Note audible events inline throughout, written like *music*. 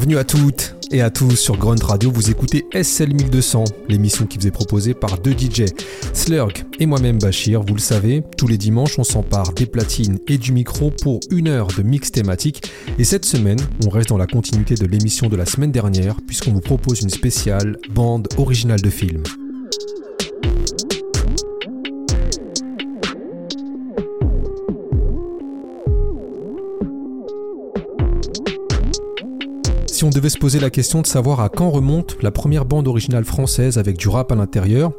Bienvenue à toutes et à tous sur Grunt Radio, vous écoutez SL 1200, l'émission qui vous est proposée par deux DJ, Slurg et moi-même Bachir. Vous le savez, tous les dimanches on s'empare des platines et du micro pour une heure de mix thématique. Et cette semaine, on reste dans la continuité de l'émission de la semaine dernière puisqu'on vous propose une spéciale bande originale de film. On devait se poser la question de savoir à quand remonte la première bande originale française avec du rap à l'intérieur,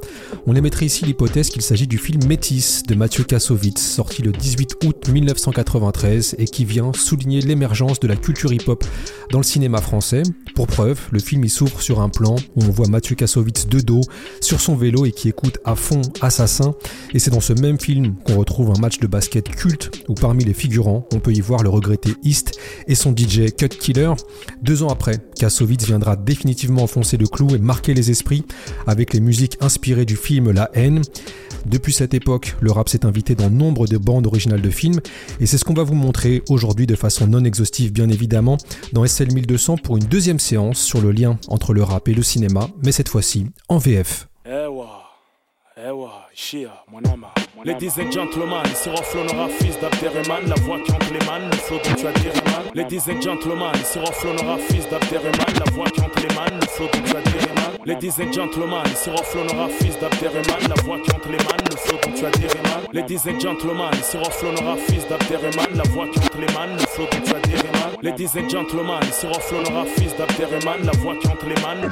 on émettrait ici l'hypothèse qu'il s'agit du film Métis de Mathieu Kassovitz, sorti le 18 août 1993 et qui vient souligner l'émergence de la culture hip-hop dans le cinéma français. Pour preuve, le film y s'ouvre sur un plan où on voit Mathieu Kassovitz de dos sur son vélo et qui écoute à fond Assassin. Et c'est dans ce même film qu'on retrouve un match de basket culte où parmi les figurants, on peut y voir le regretté East et son DJ Cut Killer. Deux ans après, Kassovitz viendra définitivement enfoncer le clou et marquer les esprits avec les musiques inspirées du film La haine. Depuis cette époque, le rap s'est invité dans nombre de bandes originales de films et c'est ce qu'on va vous montrer aujourd'hui de façon non exhaustive bien évidemment dans SL 1200 pour une deuxième séance sur le lien entre le rap et le cinéma, mais cette fois-ci en VF. Ladies and gentlemen, ici Roflo Nora, fils d'Abderrahman, la voix qui hante les man, le flow dont tu as dit Ladies and gentlemen, ici Roflo Nora, fils d'Abderrahman, la voix qui hante les man, le flow dont tu as dit Ladies and gentlemen, ici Roflo Nora, fils d'Abderrahman, la voix qui hante les man, le flow dont tu as dit Ladies and gentlemen, ici Roflo Nora, fils d'Abderrahman, la voix qui hante les man, le flow dont tu as dit Ladies and gentlemen, ici Roflo Nora, fils d'Abderrahman, la voix qui hante les man.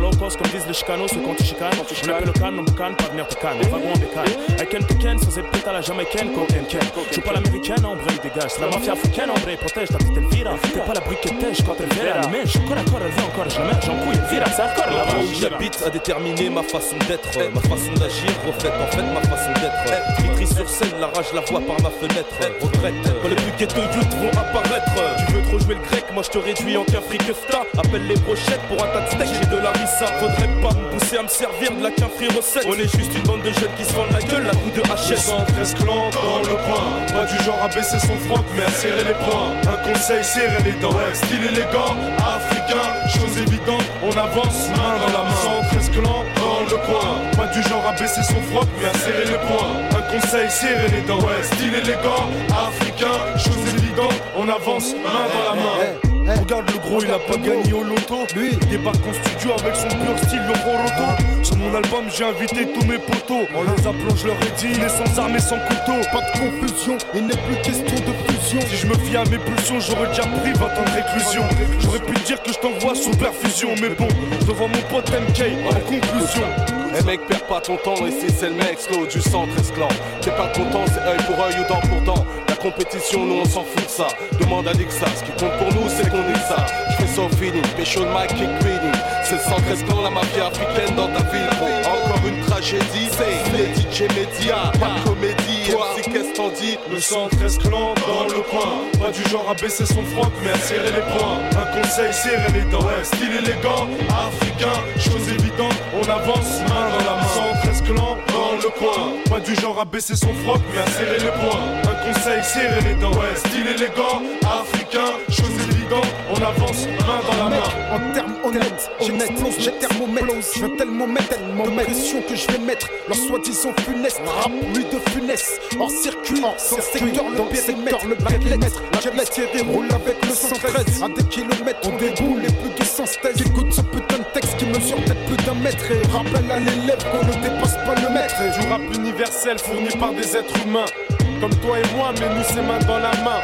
Low cost comme disent les chicanos, ceux quand tu chicanes. On appelle le can, on boucan, pas venir te canne. Wagon en bécaye. I can ken, sans être à la jamaïcaine, cocaine ken. Je pas l'américaine, en vrai, dégage. C'est la mafia africaine, en vrai, protège ta petite Elvira. T'es pas la briquetège quand elle vient allumée. Je corps à corps, elle vient encore, je la mets, j'en couille, Elvira. C'est encore là Où j'habite a déterminé ma façon d'être, ma façon d'agir, reflète en fait ma façon d'être. La rage la voix par ma fenêtre. Regrette, quand les plus ghetto youth vont apparaître. Tu veux trop jouer le grec, moi je te réduis en qu'un fric Appelle les brochettes pour un tas de steak, j'ai de la rissa. Faudrait pas me pousser à me servir de la qu'un recette. On est juste une bande de jeunes qui se vendent la gueule, la coup de HS. 113 clans dans le coin, pas du genre à baisser son froc, mais à serrer les poings. Un conseil, serrer les dents. Style élégant, africain, chose évidente, on avance, main dans la main. 113 clans dans le coin, du genre à baisser son froc, mais à serrer les poings. Un conseil, serrer les dents. Style élégant, africain, chose évidente, on avance, main dans la main. Regarde le gros, il a pas gagné au loto. Lui, débarque en studio avec son pur style, le Roto. Sur mon album, j'ai invité tous mes potos. En les appelant, je leur ai dit, il est sans armes et sans couteau. Pas de confusion, il n'est plus question de fusion. Si je me fie à mes pulsions, j'aurais déjà pris 20 ans de réclusion. J'aurais pu dire que je t'envoie sous perfusion, mais bon, devant mon pote MK, en conclusion. Eh mec, perds pas ton temps, ici c'est le mec slow du centre esclave. T'es pas content, c'est œil pour œil ou dent pour dent. Compétition, nous on s'en fout de ça. Demande à Lixa, ce qui compte pour nous, c'est qu'on est ça. Je fais au feeling, pécho de Mike kick reading. C'est le centre esclave, la mafia africaine dans ta ville? Encore une tragédie, c'est les DJ médias, pas de comédie. Toi, qu'est-ce t'en dis Le centre esclave dans le coin. Pas du genre à baisser son froc, mais à serrer les poings. Un conseil, serrer les dents. Style élégant, africain, chose évidente, on avance, main dans la main. Centre esclave dans le coin. Pas du genre à baisser son froc, mais à serrer les poings. Un conseil, serrer les dents. Style élégant, africain, chose évidente, on avance, main dans honnêtes, j'explose j'ai thermomètre. Je veux tellement mettre tellement de pression que je vais mettre leur soi-disant funeste. Rap, lui de funeste, hors circuit, sans secteur, le périmètre, le périmètre. La tiré roule avec le 113. À des kilomètres, on déboule les plus de 100 thèses. J'écoute ce putain de texte qui mesure peut-être plus d'un mètre. Et rappelle à l'élève qu'on ne dépasse pas le mètre. Du rap universel fourni par des êtres humains. Comme toi et moi, mais nous c'est main dans la main.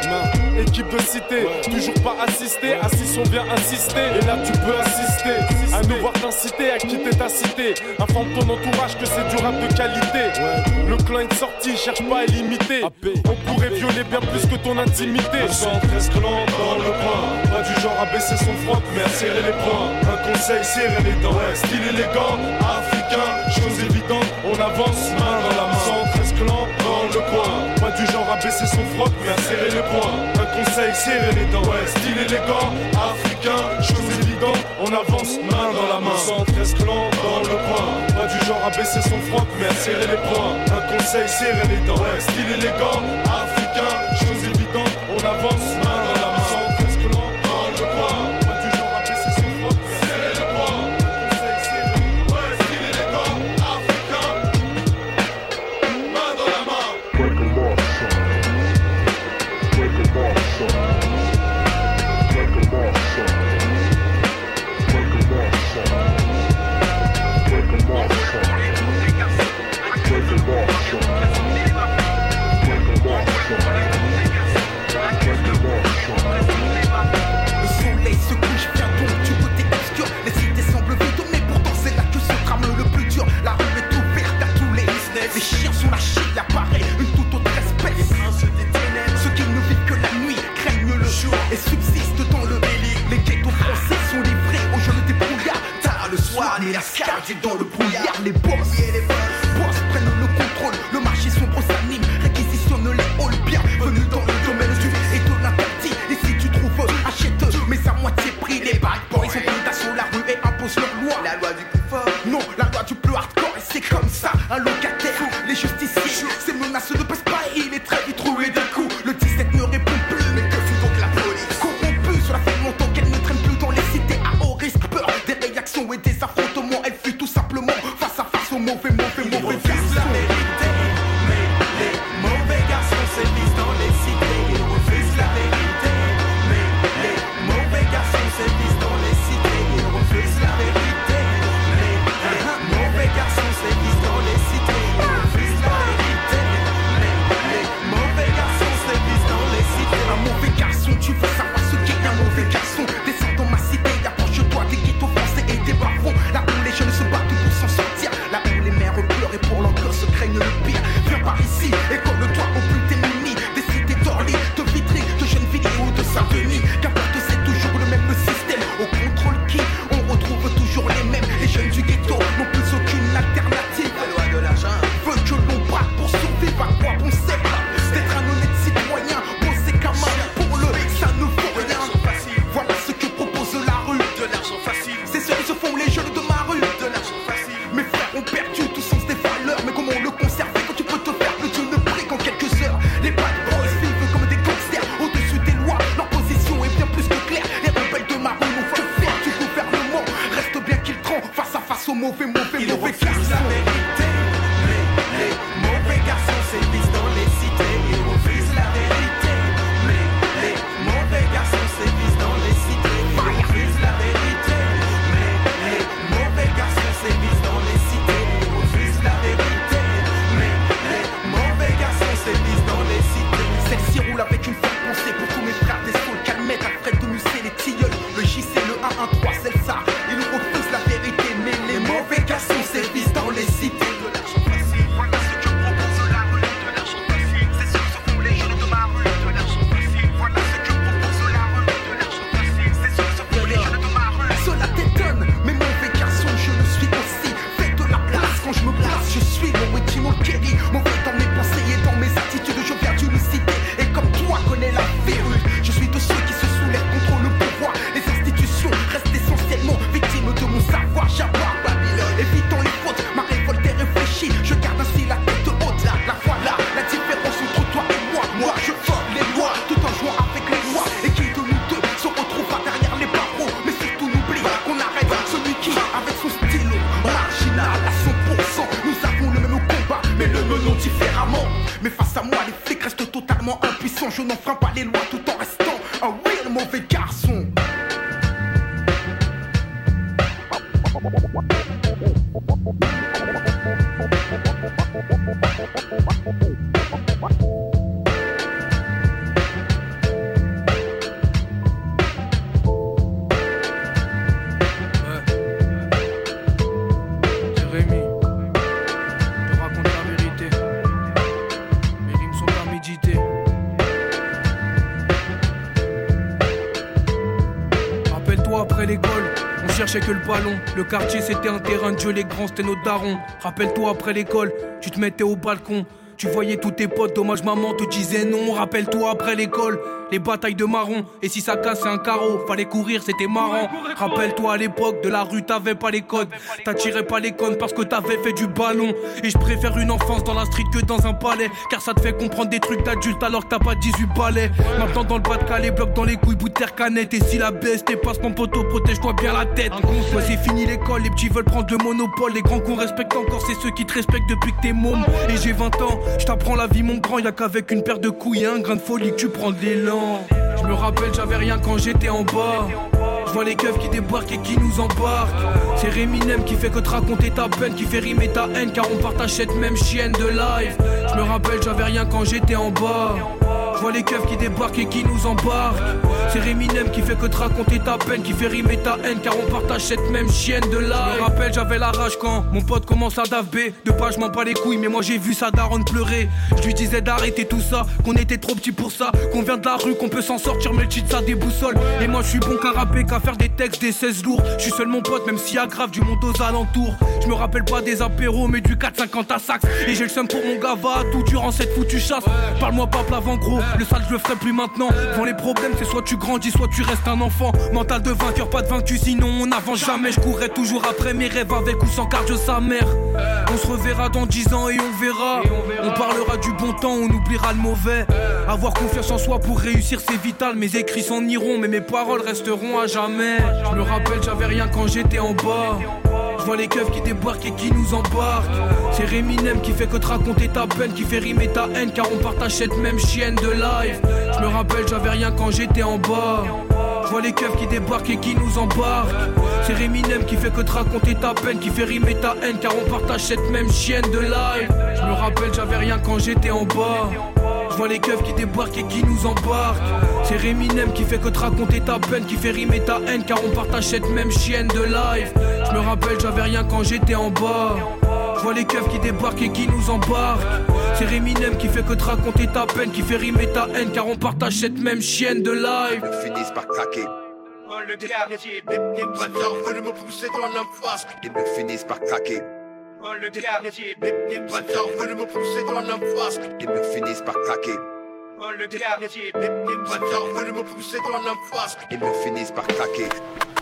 Équipe de cité, toujours pas assisté. Assis, on vient insister. Et là, tu peux assister. À nous voir t'inciter à quitter ta cité. Informe ton entourage que c'est du rap de qualité. Le clan est sorti, cherche pas à limiter. On pourrait violer bien plus que ton intimité. 113 clans dans le coin. Pas du genre à baisser son froc, mais à serrer les poings. Un conseil, serrer les dents. Style élégant, africain, chose évidente. On avance, main main. Pas du genre à baisser son froc, mais à serrer les poings. Un conseil, serrer les dents. Style élégant, africain, chose évidente. On avance, main dans la main. 113 clans dans le coin. Pas du genre à baisser son froc, mais à serrer les poings. Un conseil, serrer les dents. Style élégant, africain, dans le brouillard. Les boss le ballon. Le quartier c'était un terrain de jeu, les grands c'était nos darons. Rappelle-toi après l'école, tu te mettais au balcon. Tu voyais tous tes potes, dommage maman te disait non. Rappelle-toi après l'école, les batailles de marron. Et si ça casse, un carreau. Fallait courir, c'était marrant. Rappelle-toi à l'époque, de la rue, t'avais pas les codes. T'attirais pas les connes parce que t'avais fait du ballon. Et je préfère une enfance dans la street que dans un palais. Car ça te fait comprendre des trucs d'adultes alors que t'as pas 18 balais. Maintenant dans le bas de calais, bloc dans les couilles, et si la baisse dépasse mon poteau, protège-toi bien la tête. Moi c'est fini l'école, les petits veulent prendre le monopole. Les grands qu'on respecte encore, c'est ceux qui te respectent depuis que t'es môme. Et j'ai 20 ans, je t'apprends la vie, mon grand. Y'a qu'avec une paire de couilles et un grain de folie que tu prends de l'élan. Je me rappelle, j'avais rien quand j'étais en bas. Je vois les keufs qui débarquent et qui nous embarquent. C'est Réminem qui fait que te raconter ta peine, qui fait rimer ta haine, car on partage cette même chienne de live. Je me rappelle, j'avais rien quand j'étais en bas. Vois les keufs qui débarquent et qui nous embarquent. C'est Réminem qui fait que te raconter ta peine, qui fait rimer ta haine, car on partage cette même chienne de là. Je me rappelle, j'avais la rage quand mon pote commence à daver. De pas, je m'en bats les couilles, mais moi j'ai vu sa daronne pleurer. Je lui disais d'arrêter tout ça, qu'on était trop petit pour ça, qu'on vient de la rue, qu'on peut s'en sortir, mais le cheat ça déboussole. Et moi je suis bon qu'à rapper, qu'à faire des textes, des 16 lourds. Je suis seul mon pote, même s'il y a du monde aux alentours. Je me rappelle pas des apéros, mais du 4,50 à sax. Et j'ai le seum pour mon gava, tout durant cette foutue chasse. Parle-moi pas avant gros, le sale je le ferai plus maintenant. Quand les problèmes, c'est soit tu grandis, soit tu restes un enfant. Mental de vainqueur, pas de vaincu, sinon on n'avance jamais. Je courrai toujours après mes rêves avec ou sans cardio sa mère. On se reverra dans 10 ans et on verra. On parlera du bon temps, on oubliera le mauvais. Avoir confiance en soi pour réussir, c'est vital. Mes écrits s'en iront, mais mes paroles resteront à jamais. Je me rappelle, j'avais rien quand j'étais en bas. Je vois les keufs qui débarquent et qui nous embarquent. C'est Réminem qui fait que te raconter ta peine, qui fait rimer ta haine, car on partage cette même chienne de life. Je me rappelle, j'avais rien quand j'étais en bas. Je vois les keufs qui débarquent et qui nous embarquent. C'est Réminem qui fait que te raconter ta peine, qui fait rimer ta haine, car on partage cette même chienne de life. Je me rappelle, j'avais rien quand j'étais en bas. Je vois les keufs qui débarquent et qui nous embarquent. C'est Réminem qui fait que te raconter ta peine, qui fait rimer ta haine, car on partage cette même chienne de life. Je me rappelle, j'avais rien quand j'étais en bas. Je vois les keufs qui débarquent et qui nous embarquent. C'est Réminem qui fait que te raconter ta peine, qui fait rimer ta haine, car on partage cette même chienne de life. finissent par craquer. Le les veulent me pousser dans l'emphase. Ils me finissent par craquer. Le dernier, les bâtards veulent me pousser dans l'emphase. Ils me finissent par craquer. Le dernier, les bâtards veulent me pousser dans l'emphase. Ils me finissent par craquer.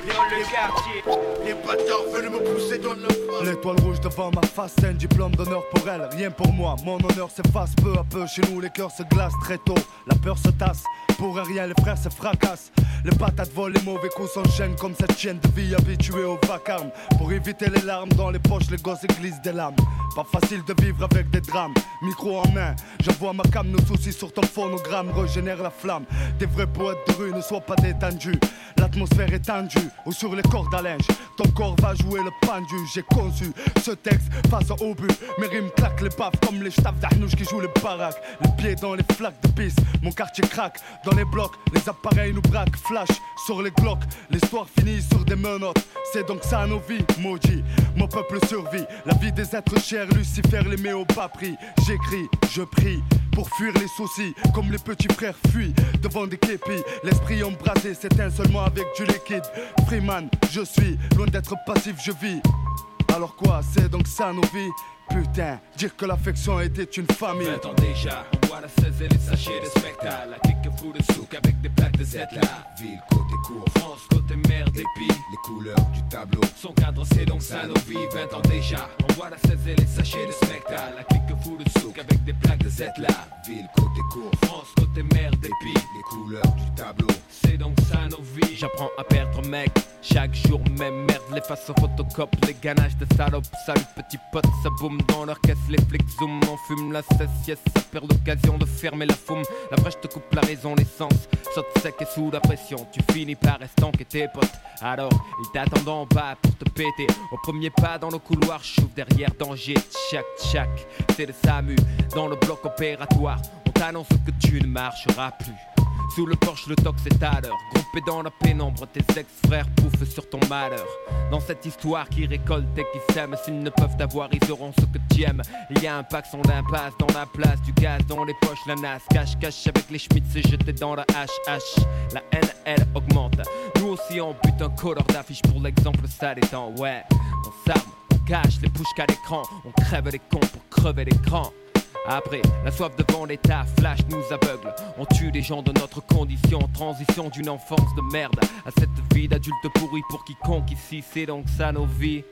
Le quartier, les bâtards veulent me pousser dans l'emphase. L'étoile rouge devant ma face, c'est un diplôme d'honneur pour elle. Rien pour moi, mon honneur s'efface peu à peu. Chez nous, les cœurs se glacent très tôt. La peur se tasse. Pour rien, les frères se fracassent. Les patates volent, les mauvais coups s'enchaînent comme cette chienne de vie habituée au vacarme. Pour éviter les larmes dans les poches, les gosses glissent des lames. Pas facile de vivre avec des drames. Micro en main, j'envoie ma cam, nos soucis sur ton phonogramme régénère la flamme. Des vrais poètes de rue ne soient pas détendus. L'atmosphère est tendue, ou sur les cordes à linge. Ton corps va jouer le pendu. J'ai conçu ce texte face au but. Mes rimes claquent les baffes comme les staffs d'Arnouche qui jouent les baraques. Les pieds dans les flaques de piste, mon quartier craque. Les blocs, les appareils nous braquent. Flash sur les glocks, l'histoire finit sur des menottes. C'est donc ça nos vies, maudit. Mon peuple survit. La vie des êtres chers, Lucifer les met au bas prix. J'écris, je prie pour fuir les soucis. Comme les petits frères fuient devant des képis. L'esprit embrasé s'éteint seulement avec du liquide. Freeman, je suis loin d'être passif, je vis. Alors quoi, c'est donc ça nos vies? Putain, dire que l'affection était une famille. 20 ans déjà, la 16 et les sachets de spectacle. La clique fout de souk avec des plaques de Z là. Ville, côté court, France, côté mer, dépit. les couleurs du tableau. Son cadre, c'est donc ça nos vies. 20 ans déjà, on voit la 16 et les sachets de spectacle. La clique fout de souk avec des plaques de Z là. Ville, côté court, France, côté mer, dépit. les couleurs du tableau. C'est donc ça nos vies. J'apprends à perdre, mec. Chaque jour, même merde, les faces au photocop, les ganaches de salopes. Salut, petit pote, ça boum dans leur caisse, les flics zoom. On fume la cesse, yes, ça perd l'occasion de fermer la foume. La je te coupe la raison, l'essence. Saute sec et sous la pression, tu finis par estanquer tes potes. Alors, ils t'attendent en bas pour te péter. Au premier pas dans le couloir, j'ouvre derrière danger. Tchac, tchac, c'est le SAMU. Dans le bloc opératoire, on t'annonce que tu ne marcheras plus. Sous le porche, le à l'heure. Groupé dans la pénombre, tes ex-frères pouffent sur ton malheur. Dans cette histoire qui récolte et qui sème, s'ils ne peuvent t'avoir, ils auront ce que tu aimes. Il y a un pack son d'impasse dans la place, du gaz dans les poches, la nasse. Cache, cache avec les schmitts, c'est jeté dans la HH. La haine, elle augmente. Nous aussi, on bute un color d'affiche pour l'exemple, ça détend. Ouais, on s'arme, on cache les pushs qu'à l'écran. On crève les cons pour crever l'écran. Après, la soif de vendetta, flash nous aveugle. On tue des gens de notre condition, transition d'une enfance de merde à cette vie d'adulte pourri pour quiconque ici, c'est donc ça nos vies.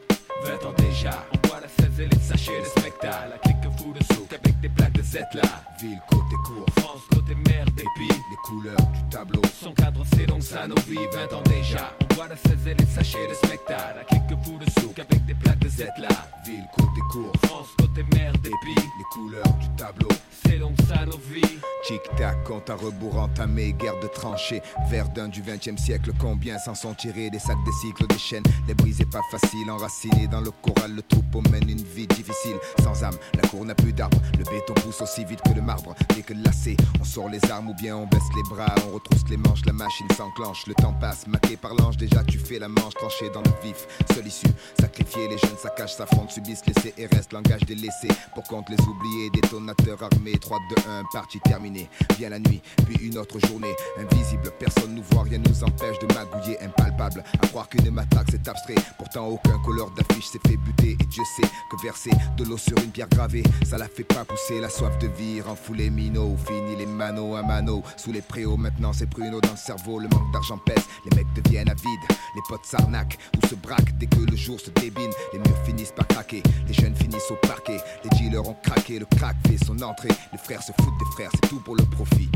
20 ans déjà, on voit la 16 et les sachets de spectacle. La clique fout de souk avec des plaques de Z là. Ville, côté court, France, côté mer, dépit. les couleurs du tableau. Son cadre, c'est donc ça nos vies, 20 ans déjà. Voit la 16 et les sachets de spectacle. La clique fout de souk avec des plaques de là. Ville, côté court, France, côté mer, dépit. les couleurs du tableau. C'est donc ça nos vies. Tic-tac, compte à rebours entamé, guerre de tranchées. Verdun du 20 e siècle, combien s'en sont tirés Des sacs, des cycles, des chaînes. Les briser pas facile, enracinés dans le choral, le troupeau mène une vie difficile, sans âme. La cour n'a plus d'arbres, le béton pousse aussi vite que le marbre. Dès que lassé, on sort les armes ou bien on baisse les bras, on retrousse les manches, la machine s'enclenche. Le temps passe, maqué par l'ange, déjà tu fais la manche, tranché dans le vif. Seule issue, sacrifier les jeunes saccages, s'affrontent, subissent les CRS, langage des laissés. Pour compte les oubliés, détonateurs armés, 3, 2, 1, partie terminée. Vient la nuit, puis une autre journée. Invisible, personne nous voit, rien nous empêche de magouiller, impalpable. À croire qu'une matraque c'est abstrait, pourtant aucun couleur d'affiche s'est fait buter. Et Dieu sait que verser de l'eau sur une pierre gravée, ça la fait pas pousser la soif de vie, les minots, fini les manos à mano. Sous les préaux, maintenant c'est pruneau dans le cerveau, le manque d'argent pèse, les mecs deviennent avides, les potes s'arnaquent ou se braquent dès que le jour se débine. Les murs finissent par craquer, les jeunes finissent au parquet, les dealers ont craqué, le crack fait son entrée, les frères se foutent des frères, c'est tout pour le profit.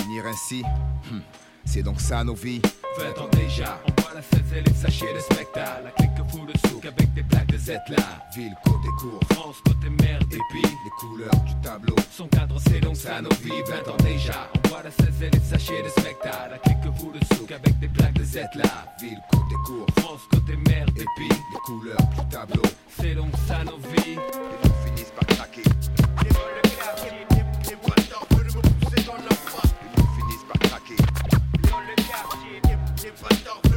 Finir ainsi, hmm, c'est donc ça nos vies. 20 ans déjà, on voit la 16 et les sachets de spectacle. La clique fout le souk avec des plaques de Z là. Ville, côté court, France, côté mer, et puis les couleurs du tableau. Son cadre, c'est donc ça nos vies. 20 ans déjà, on voit la 16 et les sachets de spectacle. La clique fout le souk avec des plaques de Z là. Ville, côté court, France, côté mer, et puis les couleurs du tableau. C'est donc ça nos vies. Les gens finissent par craquer. for dope.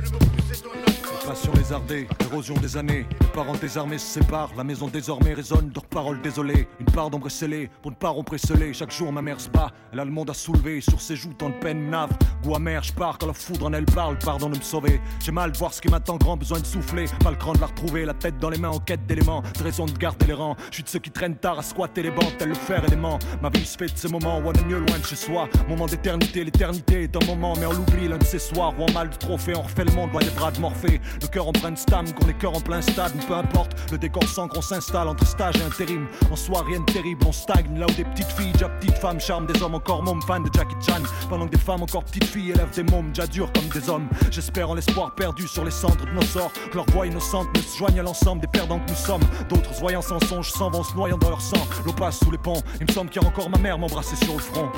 Passion lézardée, érosion des années, les parents désarmés se séparent, la maison désormais résonne de paroles désolées, une part d'ombre scellée, pour ne pas rompre chaque jour ma mère se bat, elle a le monde à soulever, sur ses joues tant de peine nave, goût amer, je pars quand la foudre en elle parle, pardon de me sauver, j'ai mal voir ce qui m'attend. Grand, besoin de souffler, pas le cran de la retrouver, la tête dans les mains en quête d'éléments, de raison de garder les rangs, je suis de ceux qui traînent tard à squatter les bancs, tel le fer élément, ma vie se fait de ces moments où on est mieux loin de chez soi, moment d'éternité, l'éternité est un moment, mais on l'oublie l'un de ces soirs où en mal de trophée, on refait le monde. Loin des bras de Morphée, le cœur en plein stam, qu'on les cœurs en plein stade, peu importe le décor sans qu'on s'installe entre stage et intérim. En soi, rien de terrible, on stagne là où des petites filles, déjà petites femmes, charment des hommes encore mômes, fans de Jackie Chan. Pendant que des femmes encore petites filles élèvent des mômes, déjà durs comme des hommes. J'espère en l'espoir perdu sur les cendres de nos sorts, que leur voix innocente ne se joigne à l'ensemble des perdants que nous sommes. D'autres voyant sans songe s'en vont se noyant dans leur sang. L'eau passe sous les ponts, il me semble qu'il y a encore ma mère m'embrasser sur le front.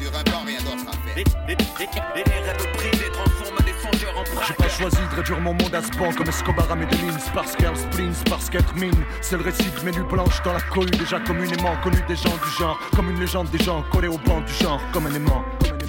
Sur un banc, rien d'autre à faire. J'ai pas choisi de réduire mon monde à ce banc comme Escobar à Medellin, parce qu'elle spleen, parce qu'être mine. C'est le récit de mes nuits blanches dans la cohue, déjà communément connu des gens du genre, comme une légende des gens collés au banc du genre, comme un aimant. Comme un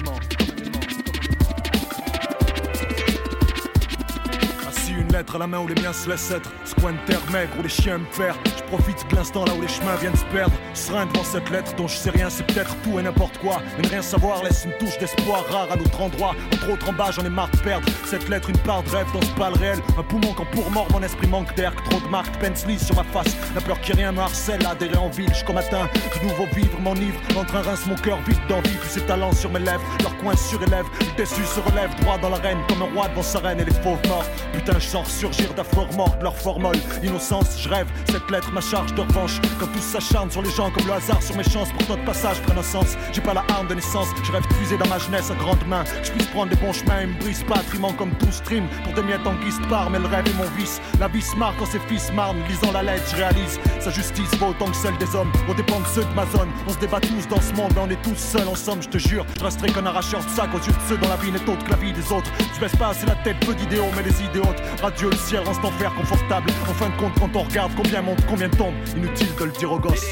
lettre à la main où les miens se laissent être, ce coin de terre maigre où les chiens me perdent. Je profite de l'instant là où les chemins viennent se perdre. Serein devant cette lettre dont je sais rien, c'est peut-être tout et n'importe quoi. Mais ne rien savoir laisse une touche d'espoir rare à notre endroit. Entre autres en bas, j'en ai marre de perdre. Cette lettre, une part de rêve dans ce pas le réel. Un poumon quand pour mort, mon esprit manque d'air. Trop de marques Pensly sur ma face. La peur qui rien me harcèle, adhérer en ville. Jusqu'au matin, du nouveau vivre m'enivre. Entre un rince, mon cœur vide d'envie. Puis ses talents sur mes lèvres, leur coin surélève. Le déçu se relève droit dans l'arène comme un roi devant sa reine et les fauves morts. Putain, je sens surgir d'affaires morts de leur formole. Innocence, je rêve. Cette lettre, ma charge de revanche. Quand tous s'acharnent sur les gens comme le hasard sur mes chances pour notre passage prenne un sens. J'ai pas la arme de naissance, je rêve puiser dans ma jeunesse à grandes mains. Je puisse prendre des bons chemins et me brise pas, trimant comme tout stream. Pour des miettes en guise part, mais le rêve est mon vice. La vie se marre quand ses fils marnent, lisant la lettre, je réalise. Sa justice vaut autant que celle des hommes. On dépend de ceux de ma zone. On se débat tous dans ce monde, on est tous seuls en somme, je te jure. Je resterai qu'un arracheur de sac aux yeux de ceux dont la vie n'est autre que la vie des autres. Je baisse pas assez la tête, peu d'idéaux, mais les idéaux. Radieux, le ciel reste en fer confortable. En fin de compte, quand on regarde combien monte, combien tombe, inutile de le dire aux gosses.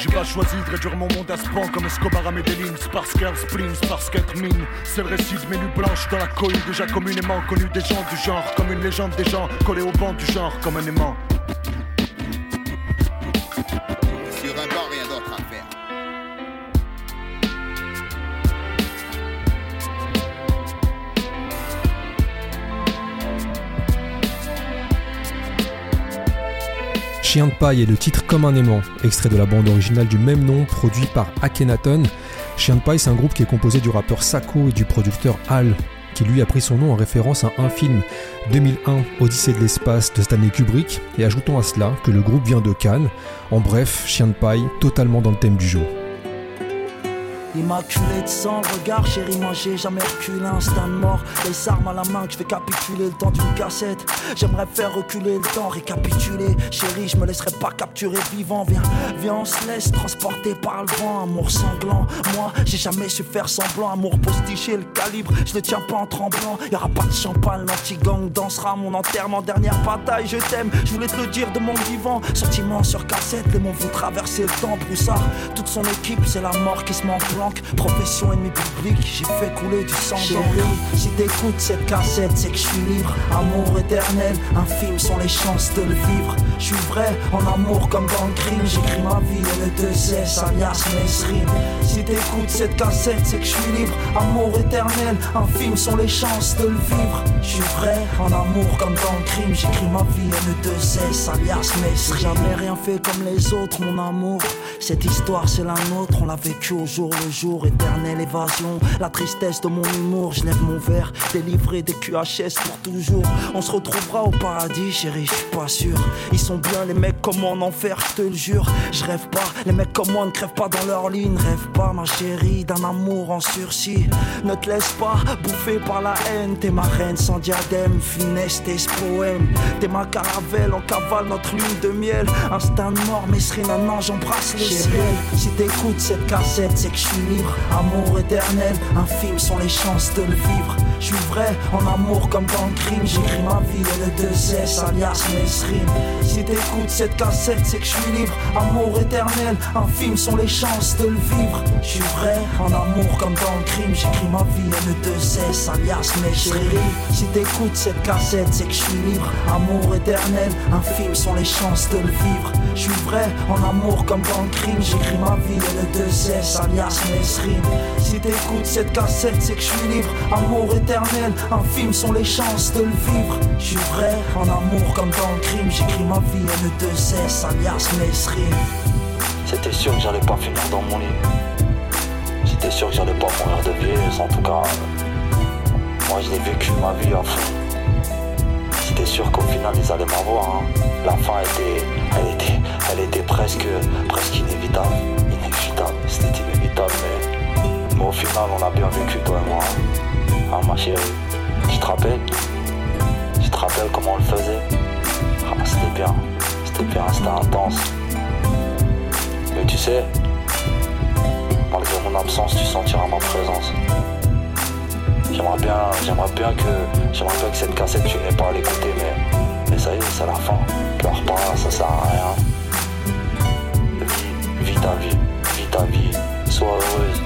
J'ai pas choisi de réduire mon monde à ce pan comme Escobar à Medellin, parce qu'elle spleen, parce mine. C'est le récit de mes nuits blanches dans la cohue, déjà communément connu des gens du genre, comme une légende des gens, collé au banc du genre, comme un aimant. Chien de paille est le titre comme un aimant, extrait de la bande originale du même nom produit par Akhenaton. Chien de paille, c'est un groupe qui est composé du rappeur Sako et du producteur Al, qui lui a pris son nom en référence à un film 2001 Odyssée de l'espace de Stanley Kubrick, et ajoutons à cela que le groupe vient de Cannes. En bref, Chien de paille, totalement dans le thème du jour. Immaculé de sang, regard chérie, moi j'ai jamais reculé, instinct de mort. Les armes à la main je vais capituler le temps d'une cassette. J'aimerais faire reculer le temps, récapituler. Chérie, je me laisserai pas capturer vivant. Viens, viens, on se laisse transporter par le vent. Amour sanglant, moi j'ai jamais su faire semblant. Amour postiché, le calibre, je le tiens pas en tremblant. Y'aura pas de champagne, l'anti-gang dansera mon enterrement. Dernière bataille, je t'aime, je voulais te le dire de mon vivant. Sentiment sur cassette, les mots vont traverser le temps. Broussard, toute son équipe, c'est la mort qui se Profession ennemi public, j'ai fait couler du sang Chérie, si t'écoutes cette cassette, c'est que je suis libre. Amour éternel, infime sont les chances de le vivre. Je suis vrai, en amour comme dans le crime. J'écris ma vie et le deux S, alias Mesrine. Si t'écoutes cette cassette, c'est que je suis libre. Amour éternel, infime sont les chances de le vivre. Je suis vrai, en amour comme dans le crime. J'écris ma vie et le deux S, alias Mesrine. Jamais rien fait comme les autres, mon amour. Cette histoire, c'est la nôtre, on l'a vécu au jour le jour, éternelle évasion. La tristesse de mon humour, je lève mon verre, délivré des QHS pour toujours. On se retrouvera au paradis, chérie, je suis pas sûr. Ils sont bien les mecs comme en enfer, je te le jure. Je rêve pas, les mecs comme moi ne crèvent pas dans leur ligne. Rêve pas, ma chérie, d'un amour en sursis. Ne te laisse pas bouffer par la haine. T'es ma reine sans diadème, finesse, t'es ce poème. T'es ma caravelle, on cavale notre lune de miel. Instinct de mort, mais serait un ange, j'embrasse les ciels. Si t'écoutes cette cassette, c'est que je suis Amour éternel, infime sont les chances de le vivre. Je suis vrai, en amour comme dans le crime. J'écris ma vie et le 2S, alias Mesrine. Si t'écoutes cette cassette, c'est que je suis libre. Amour éternel, infime sont les chances de le vivre. Je suis vrai, en amour comme dans le crime. J'écris ma vie et le 2S, alias Mesrine. Si t'écoutes cette cassette, c'est que je suis libre. Amour éternel, infime sont les chances de le vivre. Je suis vrai, en amour comme dans le crime. J'écris ma vie et le 2S, alias Mesrine. Si t'écoutes cette cassette, c'est que je suis libre. Amour éternel, infime sont les chances de le vivre. Je suis vrai, en amour comme dans le crime. J'écris ma vie et le 2S, alias Mesrine. C'était sûr que j'allais pas finir dans mon lit. J'étais sûr que j'allais pas mourir de vieillesse, en tout cas. Moi, je l'ai vécu ma vie à fond. C'était sûr qu'au final, ils allaient m'avoir. hein. La fin était, elle était, elle était presque, presque inévitable. Inévitable, c'était inévitable, mais, au final, on a bien vécu, toi et moi. hein. Ma chérie, tu te rappelles? Tu te rappelles comment on le faisait? Ah, c'était bien, c'était bien, c'était intense. Mais tu sais, malgré mon absence, tu sentiras ma présence. J'aimerais bien, j'aimerais bien que, j'aimerais bien que cette cassette tu n'aies pas à l'écouter, mais, mais ça y est, c'est la fin. Pleure pas, ça sert à rien. Vis, vis ta vie, vis ta vie, sois heureuse,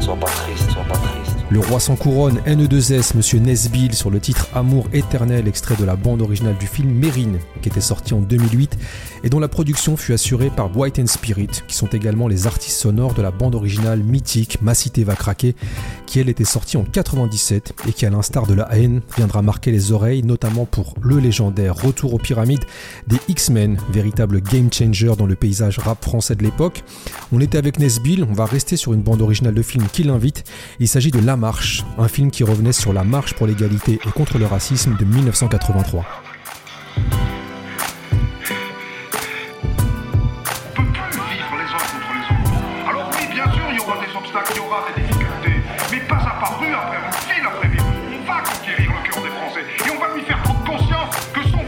sois pas triste, sois pas triste. Le roi sans couronne, N2S, Monsieur Nesbill, sur le titre Amour éternel, extrait de la bande originale du film Mérine, qui était sorti en 2008, et dont la production fut assurée par White and Spirit, qui sont également les artistes sonores de la bande originale mythique Ma va craquer, qui elle était sortie en 97, et qui à l'instar de la haine, viendra marquer les oreilles, notamment pour le légendaire Retour aux pyramides des X-Men, véritable game changer dans le paysage rap français de l'époque. On était avec Nesbill, on va rester sur une bande originale de film qui l'invite, il s'agit de La Un film qui revenait sur la marche pour l'égalité et contre le racisme de 1983.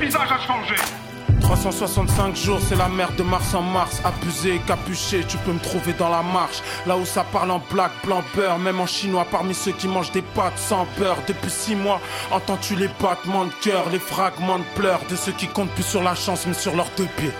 vivre 365 jours, c'est la mer de mars en mars. Abusé, capuché, tu peux me trouver dans la marche. Là où ça parle en black, blanc, beurre. Même en chinois, parmi ceux qui mangent des pâtes sans beurre. Depuis six mois, entends-tu les battements de cœur, les fragments de pleurs de ceux qui comptent plus sur la chance, mais sur leurs deux pieds.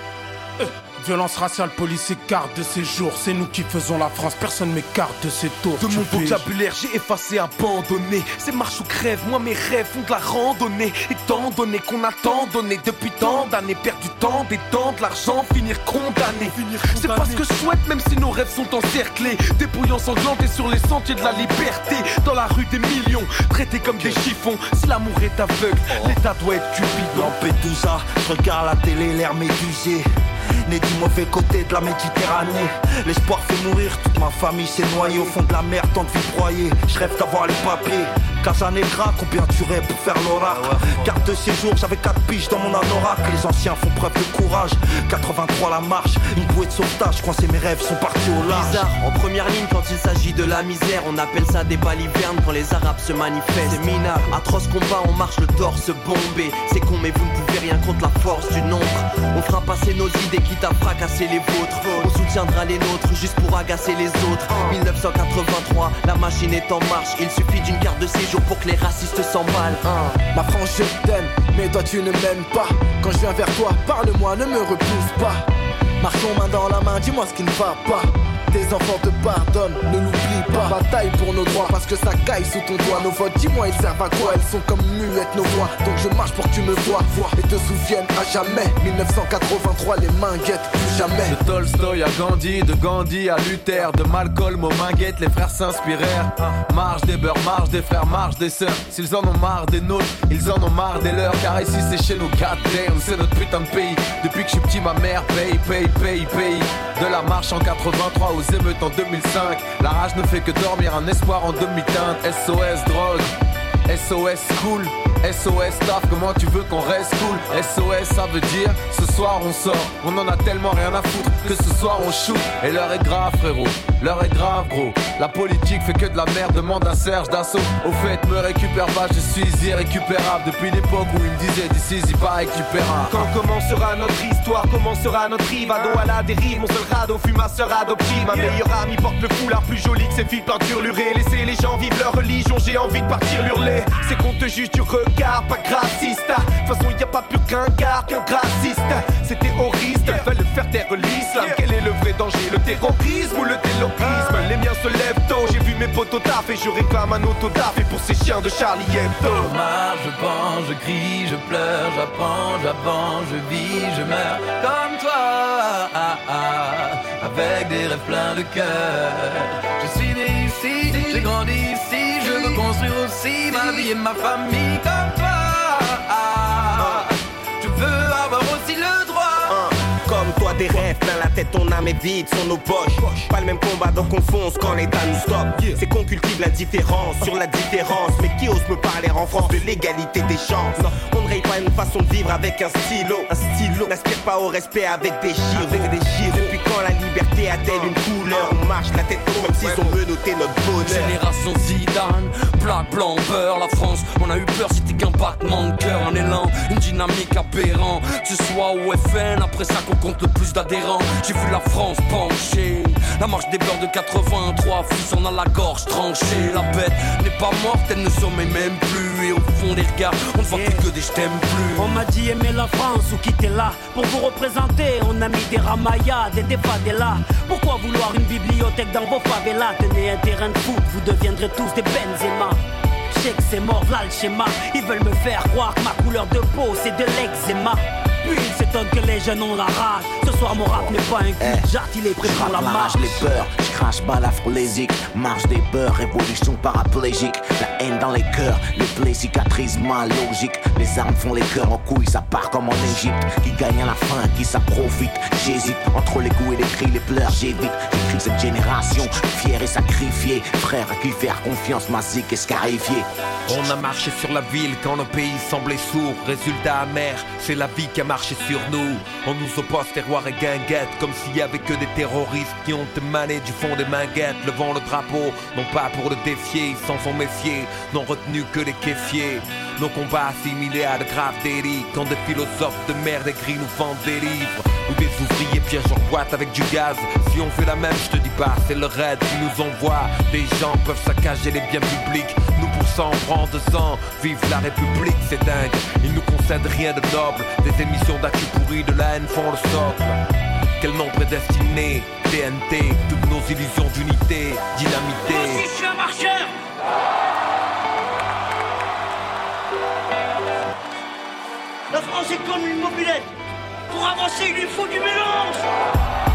Euh, Violence raciale, police écarte de ces jours. C'est nous qui faisons la France, personne m'écarte de ces tours. De Tu mon vocabulaire, j'ai effacé, abandonné. C'est marche ou crève, moi mes rêves font de la randonnée. Étant donné qu'on a tant donné depuis tant d'années, perdu tant, des temps, de l'argent, finir condamné. C'est pas ce que je souhaite, même si nos rêves sont encerclés. Dépouillants sanglantés sur les sentiers de la liberté. Dans la rue des millions, traités comme des chiffons. Si l'amour est aveugle, l'état doit être cupide. Lampedusa, je regarde la télé, l'air médusé. Né du mauvais côté de la Méditerranée. L'espoir fait mourir, toute ma famille s'est noyée Au fond de la mer, tant de vie broyée Je rêve d'avoir les papiers. Casa Negra, combien tu rêves pour faire l'oracle Carte de séjour, j'avais 4 piges dans mon anorak. Les anciens font preuve de courage. 83 la marche, une bouée de sauvetage Coincé mes rêves sont partis au large. Bizarre, en première ligne quand il s'agit de la misère On appelle ça des balivernes quand les arabes se manifestent. C'est minable, atroce combat, on marche le torse bombé. C'est con mais vous ne pouvez rien contre la force du nombre. On fera passer nos idées quitte à les vôtres. On soutiendra les nôtres juste pour agacer les autres. 1983, la machine est en marche. Il suffit d'une carte de séjour pour que les racistes s'emballent hein. Ma France je t'aime, mais toi tu ne m'aimes pas. Quand je viens vers toi, parle-moi, ne me repousse pas Marchons main dans la main, dis-moi ce qui ne va pas tes enfants te pardonnent, ne l'oublie pas. Bataille pour nos droits parce que ça caille sous ton doigt. Nos votes, dis-moi, ils servent à quoi? Elles sont comme muettes nos voix. Donc je marche pour que tu me vois, vois et te souviennes à jamais. 1983, les mains guettent, plus jamais. De Tolstoy à Gandhi, de Gandhi à Luther, de Malcolm aux Minguettes, les frères s'inspirèrent. Marche des beurs, marche des frères, marche des sœurs. S'ils en ont marre des nôtres, ils en ont marre des leurs. Car ici c'est chez nous, goddamn, c'est notre putain de pays. Depuis que je suis petit, ma mère paye, paye, paye, paye. De la marche en 83 aux émeutes en 2005. La rage ne fait que dormir, un espoir en demi-teinte. SOS drogue, SOS school. SOS taf, comment tu veux qu'on reste cool? SOS ça veut dire ce soir on sort On en a tellement rien à foutre que ce soir on shoot. Et l'heure est grave frérot, l'heure est grave gros. La politique fait que de la merde, demande à Serge d'assaut Au fait me récupère pas, je suis irrécupérable. Depuis l'époque où il me disait d'ici il pas récupérable. Quand commencera notre histoire, commencera notre rive Ado à la dérive, mon seul radeau fut ma sœur adoptive. Ma meilleure amie porte le foulard plus joli que ses filles peinture lurée. Laissez les gens vivre leur religion, j'ai envie de partir hurler C'est qu'on te juge du regard, pas grassiste. De toute façon y a pas plus qu'un gars qu'un grassiste. C'est terroriste, veulent faire taire l'islam. Quel est le vrai danger, le terrorisme ou le terrorisme Les miens se lèvent tôt, j'ai vu mes potos taf Et je réclame un autodaf et pour ces chiens de Charlie Hebdo. Je marche, je pense, je crie, je pleure, j'apprends, j'avance, je vis, je meurs. Comme toi ah, ah, Avec des rêves pleins de cœur. Je suis né ici, j'ai grandi ici construire aussi ma vie et ma famille comme toi. Ah, Je veux avoir aussi le droit. Comme toi des rêves plein la tête, ton âme est vide, sont nos poches Pas le même combat donc on fonce quand l'état nous stoppe C'est qu'on cultive la différence sur la différence. Mais qui ose me parler en France de l'égalité des chances? On ne raye pas une façon de vivre avec un stylo. Un stylo. N'aspire pas au respect avec des Avec des Depuis quand la liberté a-t-elle une couleur On marche la tête haute comme s'ils ont menotté notre bonheur. Génération Zidane, plaque blanc beurre La France, on a eu peur, c'était qu'un battement de cœur Un élan, une dynamique aberrant. Ce soit au FN, après ça qu'on compte le plus d'adhérents. J'ai vu la France pencher La marche des beurs de 83 Fils on a la gorge tranchée. La bête n'est pas morte, elle ne sommeille même plus Et au fond des regards, on ne voit plus que des je t'aime plus On m'a dit aimer la France ou quitter là. Pour vous représenter, on a mis des ramayades et des favelas. Pourquoi vouloir une bibliothèque dans vos favelas? Tenez un terrain de foot, vous deviendrez tous des Benzema. Que c'est mort là le schéma. Ils veulent me faire croire que ma couleur de peau c'est de l'eczéma. Puis ils s'étonnent que les jeunes ont la rage. Ce soir mon rap n'est pas un cul. Jacques il est prêt pour la marche. les peurs, je crache la phrolésique Marche des peurs, révolution paraplégique. La haine dans les cœurs, les plaies cicatrisent ma logique. Les armes font les cœurs en couilles, ça part comme en Égypte. Qui gagne à la fin, qui ça profite J'hésite. Entre les coups et les cris, les pleurs j'évite cette génération, fière et sacrifiée Frère à qui faire confiance, ma zik est scarifiée On a marché sur la ville quand nos pays semblaient sourds. Résultat amer, c'est la vie qui a marché sur nous. On nous oppose terroir et guinguette Comme s'il y avait que des terroristes qui ont émané du fond des manguettes Levant le drapeau, non pas pour le défier Ils s'en sont méfiés, n'ont retenu que les kéfiers Nos combats assimilés à de graves délits Quand des philosophes de merde écrits nous vendent des livres. Ou des ouvriers pièges en boîte avec du gaz. Si on fait la même, je te dis pas, c'est le raid qui nous envoie. Des gens peuvent saccager les biens publics. Nous pour ça on de sang. Vive la République, c'est dingue. Ils nous concèdent rien de noble. Des émissions d'actu pourris de la haine font le socle. Quel nom prédestiné TNT, toutes nos illusions d'unité, dynamité. Je suis un marcheur La France est comme une mobilette Pour avancer, il lui faut du mélange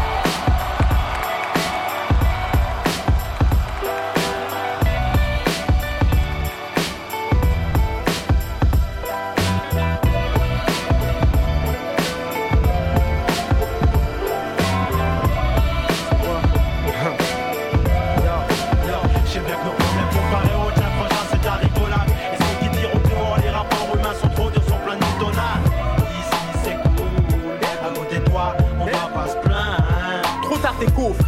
move.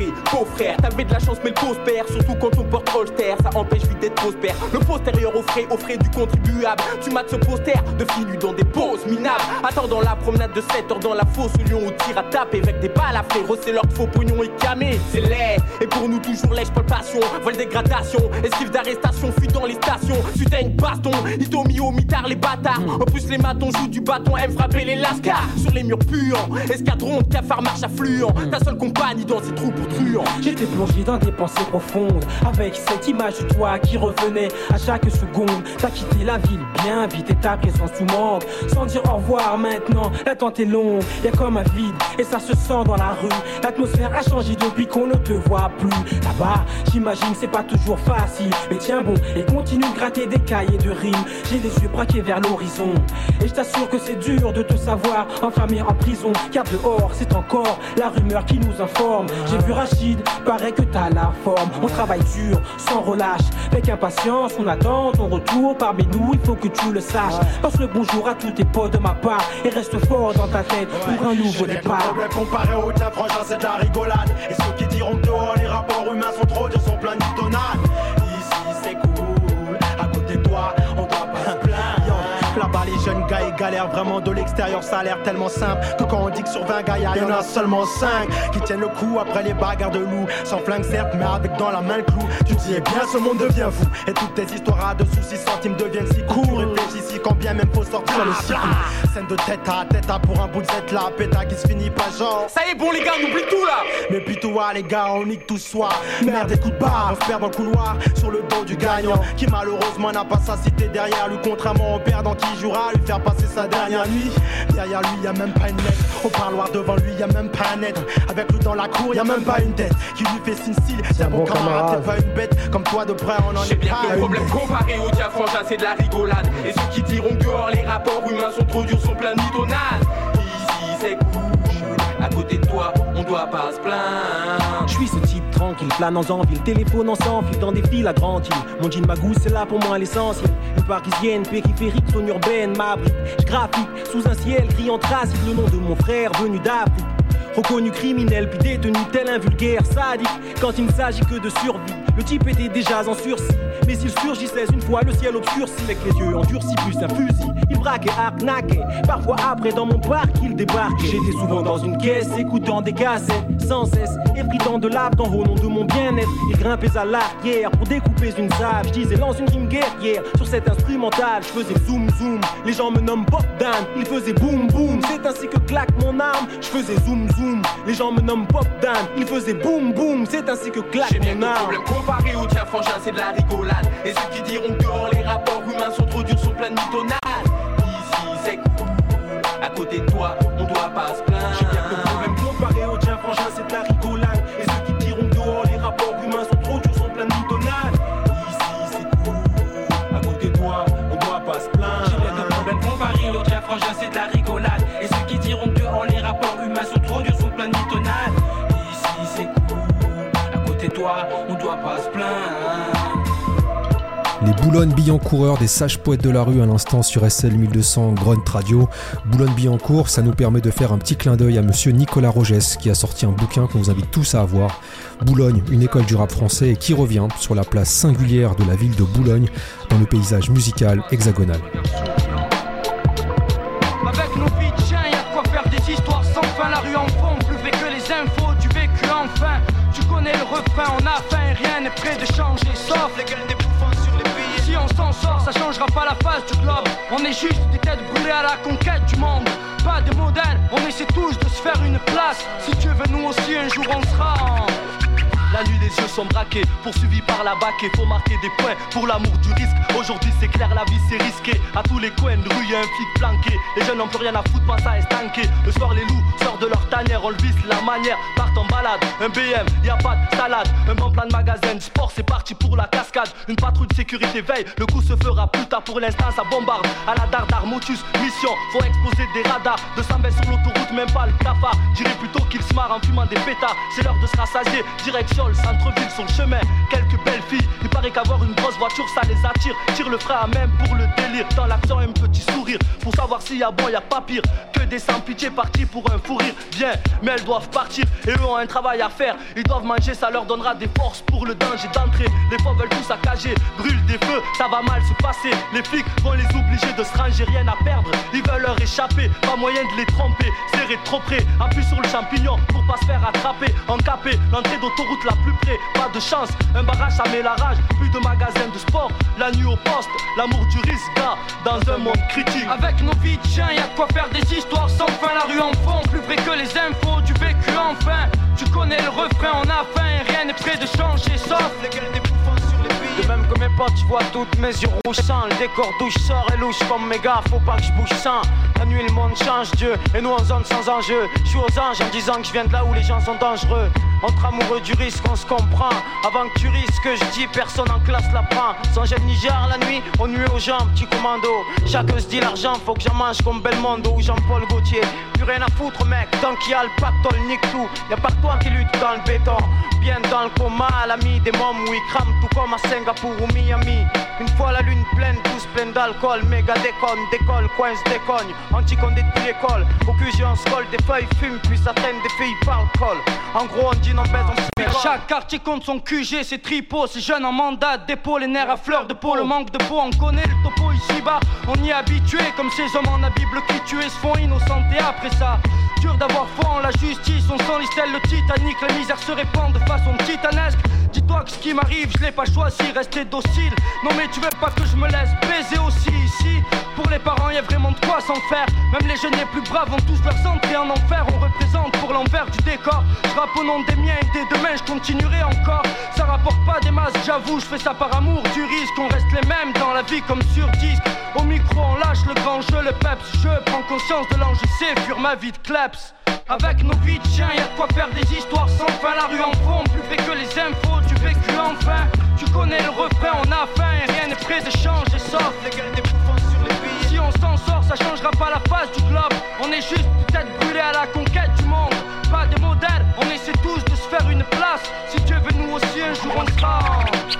Frère. T'avais de la chance, mais le pose père, surtout quand on porte holster, ça empêche vite d'être prospère. Le postérieur au frais, au frais du contribuable. Tu mates ce poster de filles dans des poses minables. Attendant la promenade de 7 heures dans la fosse où Lyon au tir à taper avec des balles à faire. C'est leur faux pognon et camé, c'est laid. Et pour nous, toujours lèche passion, vol dégradation, esquive d'arrestation, fuit dans les stations. Une baston, mis au mitard les bâtards. En plus, les matons jouent du bâton, aiment frapper les lascars. Sur les murs puants, escadron de cafards marche affluent. Ta seule compagne dans ces trous pour J'étais plongé dans des pensées profondes, avec cette image de toi qui revenait à chaque seconde. T'as quitté la ville bien vite et ta présence tout manque. Sans dire au revoir maintenant, l'attente est longue, y a comme un vide et ça se sent dans la rue. L'atmosphère a changé depuis qu'on ne te voit plus. Là-bas, j'imagine c'est pas toujours facile, mais tiens bon et continue de gratter des cahiers de rimes. J'ai les yeux braqués vers l'horizon et je t'assure que c'est dur de te savoir enfermé en prison. Car dehors, c'est encore la rumeur qui nous informe. J'ai vu Rachid, paraît que t'as la forme. On travaille dur, sans relâche, avec impatience. On attend ton retour parmi nous, il faut que tu le saches. Passe le bonjour à tous tes potes de ma part et reste fort dans ta tête pour un nouveau départ. comparé au tien, franchement, c'est de la rigolade. Et ceux qui diront que dehors, les rapports humains sont trop durs, sont pleins de Les jeunes gars, ils galèrent vraiment de l'extérieur. Ça a l'air tellement simple que quand on dit que sur 20 gars, y en a seulement 5 qui tiennent le coup après les bagarres de loups. Sans flingue, certes, mais avec dans la main le clou. Tu dis, eh bien, ce monde devient fou. Et toutes tes histoires de soucis centimes deviennent si courts. Réfléchis si quand bien même faut sortir le cycle. Scène de tête à tête à pour un bout de Z là. Péta qui se finit pas genre. Ça y est, bon, les gars, on oublie tout là. Mais puis toi, les gars, on nique tout soir. Merde, des coups de barre, on se perd dans le couloir sur le dos du gagnant. Qui malheureusement n'a pas sa cité derrière lui. Contrairement au perdant qui à lui faire passer sa dernière nuit. Derrière lui, y a même pas une lettre. Au parloir devant lui, y a même pas un être. Avec lui dans la cour, y a même pas une tête. Qui lui fait signe style. Tiens, bon camarade, t'es pas une bête. Comme toi de près, on en J'ai est bien pas le problème comparé au franchement, c'est de la rigolade. Et ceux qui diront que dehors, les rapports humains sont trop durs, sont pleins de mitonnades. Ici, c'est cool. À côté de toi, on doit pas se plaindre. Je suis ce type tranquille, planant en ville, téléphonant sans fil dans des files à grande île. Mon jean magousse, c'est là pour moi l'essentiel. Une parisienne, périphérique, zone urbaine, m'abrite. Je graphique sous un ciel en trace, le nom de mon frère venu d'Afrique. Reconnu criminel, puis détenu tel un vulgaire sadique. Quand il ne s'agit que de survie, le type était déjà en sursis. Mais s'il surgissait une fois, le ciel obscurci avec les yeux endurcis, plus un fusil. Il braquait, arnaquait. Parfois après, dans mon parc, il débarquait. J'étais souvent dans une caisse, écoutant des cassettes, sans cesse. Effritant de l'âme au nom de mon bien-être. Il grimpait à l'arrière pour découper une sable. Je disais, lance une rime guerrière sur cet instrumental. Je faisais zoom zoom. Les gens me nomment Bob Dan. Il faisait boum boum. C'est ainsi que claque mon arme. Je faisais zoom zoom. Les gens me nomment Bob Dan. Il faisait boum boum. C'est ainsi que claque mon arme. Comparé au tien, frangin, c'est de la rigolade. Et ceux qui diront que les rapports humains sont trop durs, sont pleins de mitonnades. Ici, c'est. À côté de toi, on doit pas se plaindre. J'ai bien que Les Boulogne-Billancoureurs des sages poètes de la rue à l'instant sur SL 1200 Grunt Radio. Boulogne-Billancourt, ça nous permet de faire un petit clin d'œil à monsieur Nicolas Rogès qui a sorti un bouquin qu'on vous invite tous à avoir. Boulogne, une école du rap français qui revient sur la place singulière de la ville de Boulogne dans le paysage musical hexagonal. Avec nos sans fin. La rue en fond, plus rien n'est prêt de changer. Sauf les gueules des s'en sort, ça changera pas la face du globe. On est juste des têtes brûlées à la conquête du monde. Pas de modèle, on essaie tous de se faire une place. Si tu veux, nous aussi un jour on sera en. La nuit, les yeux sont braqués, poursuivis par la et faut marquer des points pour l'amour du risque. Aujourd'hui, c'est clair, la vie c'est risqué. À tous les coins de rue, y a un flic planqué. Les jeunes n'ont plus rien à foutre, pas ça estanqué. Le soir, les loups sortent de leur tanière, on le visse la manière. Partent en balade, un BM, y a pas de salade. Un bon plan de magasin, sport, c'est parti pour la cascade. Une patrouille de sécurité veille, le coup se fera plus tard. Pour l'instant, ça bombarde. À la dardar, motus, mission, faut exposer des radars. De 120 sur l'autoroute, même pas le cafard. Dirais plutôt qu'ils se marrent en fumant des pétards. C'est l'heure de se rassasier, direction sol, centre-ville sur le chemin. Quelques belles filles, il paraît qu'avoir une grosse voiture ça les attire. Tire le frein à même pour le délire. Dans l'action, un petit sourire pour savoir s'il y a bon, y a pas pire que des sans-pitié partis pour un fou rire. Bien, mais elles doivent partir et eux ont un travail à faire. Ils doivent manger, ça leur donnera des forces pour le danger d'entrée. Les fois veulent tout saccager, brûlent des feux, ça va mal se passer. Les flics vont les obliger de se ranger, rien à perdre. Ils veulent leur échapper, pas moyen de les tromper. Serrer trop près, appuie sur le champignon pour pas se faire attraper. Encapé, l'entrée d'autoroute la plus près, pas de chance. Un barrage, ça met la rage, plus de magasins de sport. La nuit au poste, l'amour du risque, gars, dans un monde critique. Avec nos vies de chien, y a de quoi faire des histoires sans fin. La rue en fond, plus vrai que les infos du vécu enfin. Tu connais le refrain, on a faim rien n'est prêt de changer sauf les gueules des bouffons De même que mes potes, tu vois toutes mes yeux rouges sans Le décor douche sort et louche comme gars, faut pas que je bouge sans La nuit le monde change Dieu et nous en zone sans enjeu. Je suis aux anges en disant que je viens de là où les gens sont dangereux. Entre amoureux du risque on se comprend. Avant que tu risques, je dis personne en classe la prend. Sans gêne Niger la nuit, on nuit aux gens, petit commando. Chacun se dit l'argent, faut que j'en mange comme Belmondo ou Jean-Paul Gaultier. Plus rien à foutre mec, tant qu'il y a le pactole, nique tout. Y'a pas que toi qui lutte dans le béton. Bien dans le coma, l'ami des mômes où ils crament tout comme à Singapour ou Miami. Une fois la lune pleine, tous pleins d'alcool, méga déconne, décolle, coince, décogne. Anticondé depuis l'école, au QG on se colle, des feuilles fument, puis s'atteignent des filles parlent col. En gros, on dit non, baise, on Chaque quartier compte son QG, c'est tripot, c'est jeune en mandat, dépôt, les nerfs à fleur de peau, le manque de peau, on connaît le topo ici-bas, on y est habitué, comme ces hommes en la Bible qui tuaient se font innocentés après ça. Dur d'avoir foi en la justice, on sent l'istelle, le Titanic, la misère se répand de façon titanesque. Dis-toi que ce qui m'arrive, je l'ai pas choisi, rester docile. Non mais tu veux pas que je me laisse baiser aussi ici? Pour les parents, y a vraiment de quoi s'en faire. Même les jeunes les plus braves ont tous leurs entrées en enfer. On représente pour l'envers du décor. Je rappe au nom des miens et dès demain, je continuerai encore. Ça rapporte pas des masses, j'avoue, je fais ça par amour du risque. On reste les mêmes dans la vie comme sur disque. Au micro, on lâche le grand jeu, le peps. Je prends conscience de l'enjeu, c'est fuir ma vie de kleps. Avec nos vies de chiens, y a de quoi faire des histoires sans fin. La rue en fond, plus fait que les infos du vécu enfin. Tu connais le refrain, on a faim et rien n'est prêt de changer sauf les gueules des bouffons sur les billets. Si on s'en sort, ça changera pas la face du globe. On est juste peut-être brûlés à la conquête du monde. On essaie tous de se faire une place. Si Dieu veut nous aussi un jour on sera.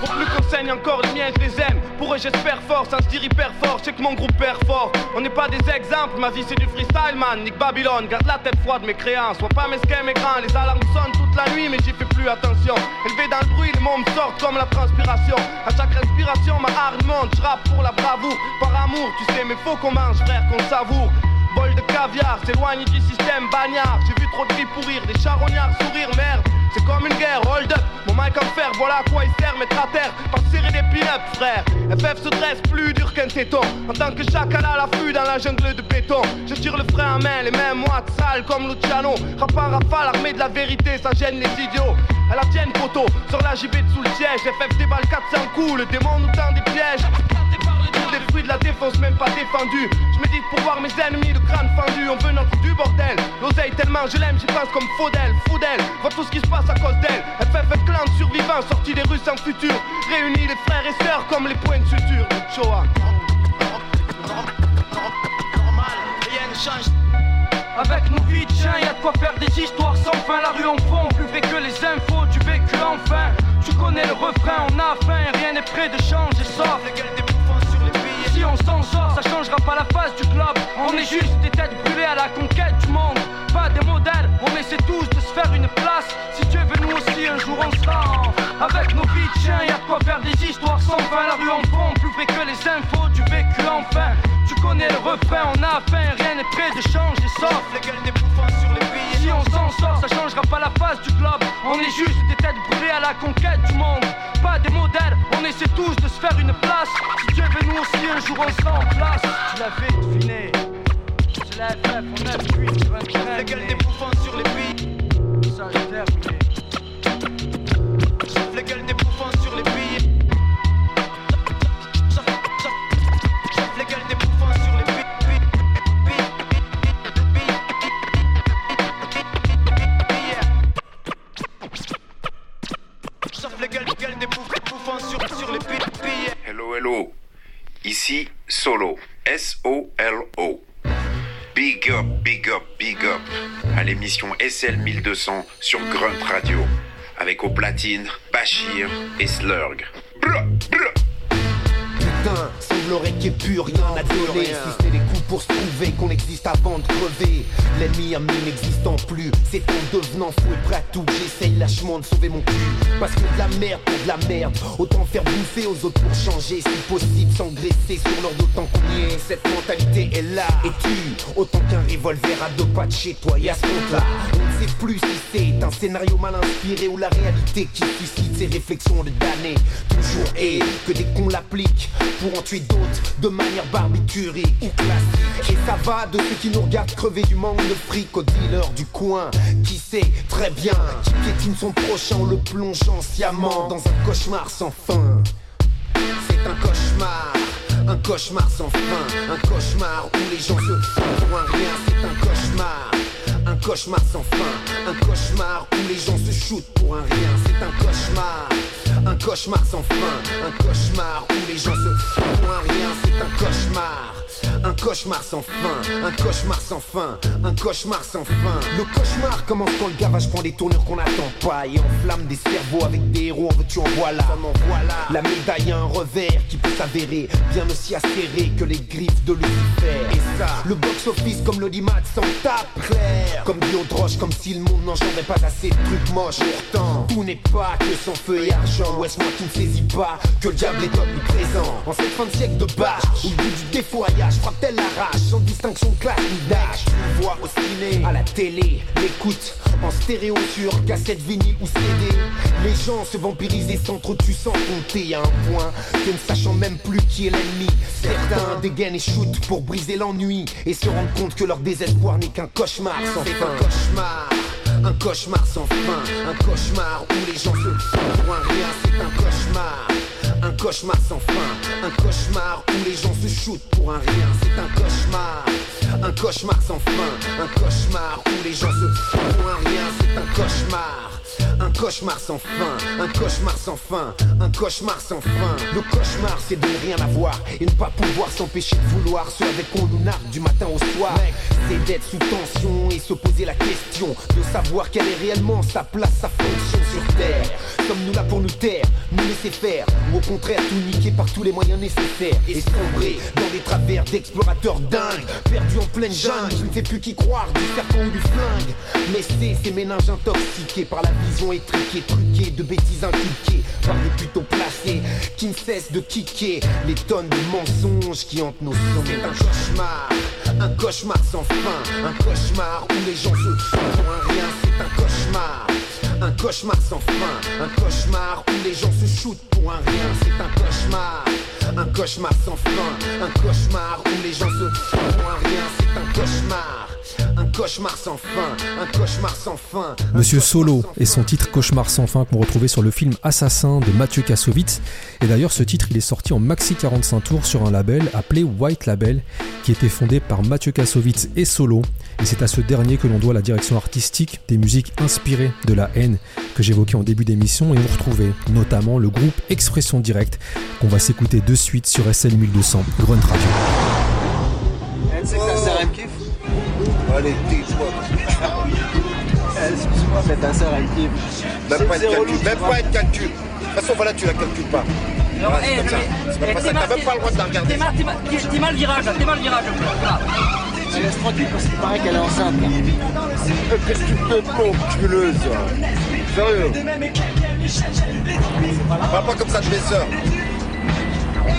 Pour plus qu'on saigne encore les miens, je les aime. Pour eux, j'espère fort, ça se dire hyper fort. Sais que mon groupe perd fort. On n'est pas des exemples, ma vie c'est du freestyle, man. Nick Babylone, garde la tête froide, mes créances. Sois pas mesquin, mes grands. Les alarmes sonnent toute la nuit, mais j'y fais plus attention. Élevé dans le bruit, les mots me sortent comme la transpiration. À chaque respiration, ma hargne monte. Je pour la bravoure, par amour, tu sais, mais faut qu'on mange, frère, qu'on savoure. Bol de caviar, s'éloigne du système bagnard. J'ai vu trop de filles pourrir, des charognards sourire, merde. C'est comme une guerre, hold up. Mon mic en fer, voilà à quoi il sert, mettre à terre. Pas serrer des pin-up, frère. FF se dresse plus dur qu'un téton. En tant que chacal à l'affût dans la jungle de béton. Je tire le frein à main, les mêmes moites sales comme Luciano. Rap en rafale, armé de la vérité, ça gêne les idiots. À la tienne, poteau, sur la JB sous le siège. FF déballe 400 coups, le démon nous tend des pièges. Des fruits de la défense, même pas défendu. Je médite pour voir mes ennemis, le crâne fendu. On veut notre du bordel. L'oseille tellement je l'aime, j'y pense comme Faudel, Faudel. Vois tout ce qui se passe à cause d'elle. FF clan de survivants, sorti des rues sans futur. Réunis les frères et sœurs comme les points de suture. Shoah. rien ne change. Avec nos vies de chiens, y a de quoi faire des histoires sans fin. La rue en fond, plus fait que les infos du vécu enfin. Tu connais le refrain, on a faim, rien n'est prêt de changer, sauf on s'en sort, ça changera pas la face du globe. On est juste des têtes brûlées à la conquête du monde. Pas des modèles, on essaie tous de se faire une place. Si Dieu veut nous aussi, un jour on sera. Avec nos vies de chiens, y a de quoi faire des histoires sans fin. La rue en fond, plus que les infos du vécu enfin. Tu connais le refrain, on a faim, rien n'est prêt de changer, sauf les gueules des bouffons sur les billets. Si on s'en sort, ça changera pas la face du globe. On est juste des têtes brûlées à la conquête du monde. Pas des modèles, on essaie tous de se faire une place. Nous aussi, un jour on sera en place. Tu l'avais deviné. C'est la FF, on a 8, 23. Les gueules des bouffons sur les billets. Ça, terminé. L'émission SL 1200 sur Grunt Radio. avec au platine Bachir et Slurg. Semblerait qu'il n'y ait plus rien à donner Si c'est les coups pour se prouver qu'on existe avant de crever. L'ennemi ami n'existant plus. C'est en devenant fou et prêt à tout. J'essaye lâchement de sauver mon cul. Parce que de la merde pour de la merde. Autant faire bouffer aux autres pour changer. Si possible s'engraisser sur leur dos tant qu'on y est. Cette mentalité est là. Et tu, autant qu'un revolver à deux pas de chez toi à ce compte-là, on ne sait plus si c'est un scénario mal inspiré Ou la réalité qui suscite ces réflexions de damnés. Toujours et que dès qu'on l'applique pour en tuer de manière barbiturique ou classique. Et ça va de ceux qui nous regardent crever du manque de fric aux dealers du coin qui sait très bien qui piétine son prochain en le plongeant sciemment dans un cauchemar sans fin. C'est un cauchemar. Un cauchemar sans fin, un cauchemar où les gens se font pour un rien, c'est un cauchemar. Un cauchemar sans fin, un cauchemar où les gens se shootent pour un rien, c'est un cauchemar. Un cauchemar sans fin, un cauchemar où les gens se font un rien, c'est un cauchemar. Un cauchemar sans fin, un cauchemar sans fin, un cauchemar sans fin. Le cauchemar commence quand le gavage prend des tournures qu'on n'attend pas et enflamme des cerveaux avec des héros, en veux-tu en voilà. voilà. La médaille a un revers qui peut s'avérer bien aussi acéré que les griffes de Lucifer. Et ça, le box-office comme l'audimat s'en tape clair. Comme dit Audroche, comme si le monde n'engendrait pas assez de trucs moches. Pourtant, tout n'est pas que son feu et argent. Ou est-ce moi qui ne saisis pas que le diable est homme présent En cette fin de siècle de bâche, où le but du défoyage frappe-t-elle la rage sans distinction de classe ni d'âge. Tu le vois au ciné, à la télé, l'écoute en stéréo sur cassette, vinyle ou CD. Les gens se vampirisent et s'entretuent sans compter à un point que ne sachant même plus qui est l'ennemi. Certains dégainent et shootent pour briser l'ennui et se rendent compte que leur désespoir n'est qu'un cauchemar sans fin. un cauchemar. Un cauchemar sans fin, un cauchemar où les gens se font pour un rien, c'est un cauchemar. Un cauchemar sans fin, un cauchemar où les gens se shootent pour un rien, c'est un cauchemar. Un cauchemar sans fin, un cauchemar où les gens se font pour un rien, c'est un cauchemar. Un cauchemar sans fin, un cauchemar sans fin, un cauchemar sans fin. Le cauchemar, c'est de ne rien avoir et ne pas pouvoir s'empêcher de vouloir ce avec quoi on nous nargue du matin au soir. C'est d'être sous tension et se poser la question de savoir quelle est réellement sa place, sa fonction sur terre. Sommes-nous là pour nous taire, nous laisser faire, ou au contraire tout niquer par tous les moyens nécessaires et sombrer dans des travers d'explorateurs dingues, perdus en pleine jungle, qui ne sait plus qui croire, du serpent ou du flingue. Mais c'est ces méninges intoxiqués par la vision étriquée, truquée, de bêtises inculquées par des plutôt placés qui ne cessent de kicker les tonnes de mensonges qui hantent nos sons. C'est un cauchemar, un cauchemar sans fin, un cauchemar où les gens se font pour un rien, c'est un cauchemar. Un cauchemar sans fin, un cauchemar où les gens se shootent pour un rien, c'est un cauchemar. Un cauchemar sans fin, un cauchemar où les gens se font pour un rien, c'est un cauchemar. Un cauchemar sans fin, un cauchemar sans fin. Monsieur Solo et son titre Cauchemar sans fin qu'on retrouvait sur le film Assassin de Mathieu Kassovitz. Et d'ailleurs, ce titre, il est sorti en maxi 45 tours sur un label appelé White Label, qui était fondé par Mathieu Kassovitz et Solo. Et c'est à ce dernier que l'on doit la direction artistique des musiques inspirées de la haine que j'évoquais en début d'émission. Et vous retrouvez notamment le groupe Expression Directe qu'on va s'écouter de suite sur SL 1200 Grunt Radio. Allez, tais-toi. Excuse-moi, mais ta sœur elle kiffe. Même pas C'est calcul, même pas de calcul. De toute façon, voilà, tu la calcules pas. Non, Voilà, c'est eh, comme ça. C'est eh, pas t'as même pas le droit de la regarder. T'es mal, virage, t'es mal le virage. Elle laisse tranquille parce qu'il paraît qu'elle est enceinte. là. Qu'est-ce que tu culeuse Sérieux? Parle pas comme ça de mes sœurs.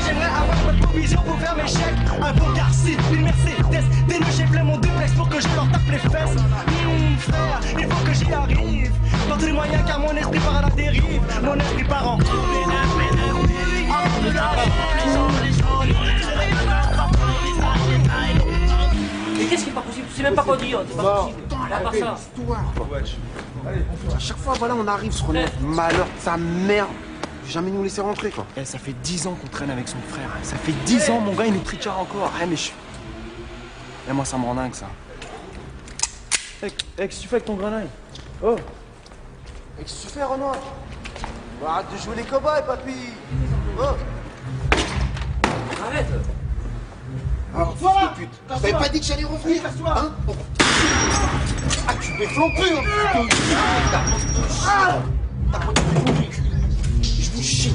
J'aimerais avoir votre provision pour faire mes chèques. Un beau Garci, une Mercedes. Des nuits j'ai mon duplex pour que je leur tape les fesses. Hum, frère, il faut que j'y arrive. Par tous les moyens car mon esprit part à la dérive. Mon esprit part en Mais qu'est-ce qui est pas possible? Sais même pas quoi dire, c'est pas possible. Là, pas ça. À chaque fois, voilà, on arrive sur notre malheur de sa mère. Jamais nous laisser rentrer, quoi. Eh, ça fait 10 ans qu'on traîne avec son frère. Ça fait 10 ans, mon gars, il nous trichard encore. Eh, mais je. Eh, moi, ça me rend dingue, ça. Eh, eh, qu'est-ce que tu fais avec ton grenaille Oh. Qu'est-ce que tu fais, Renoir? Bah, Arrête de jouer les cobayes, papy. Oh. Arrête. Ah, fils de pute T'avais pas dit que j'allais revenir hein? Ah, tu m'es flampé, hein, Ah C'est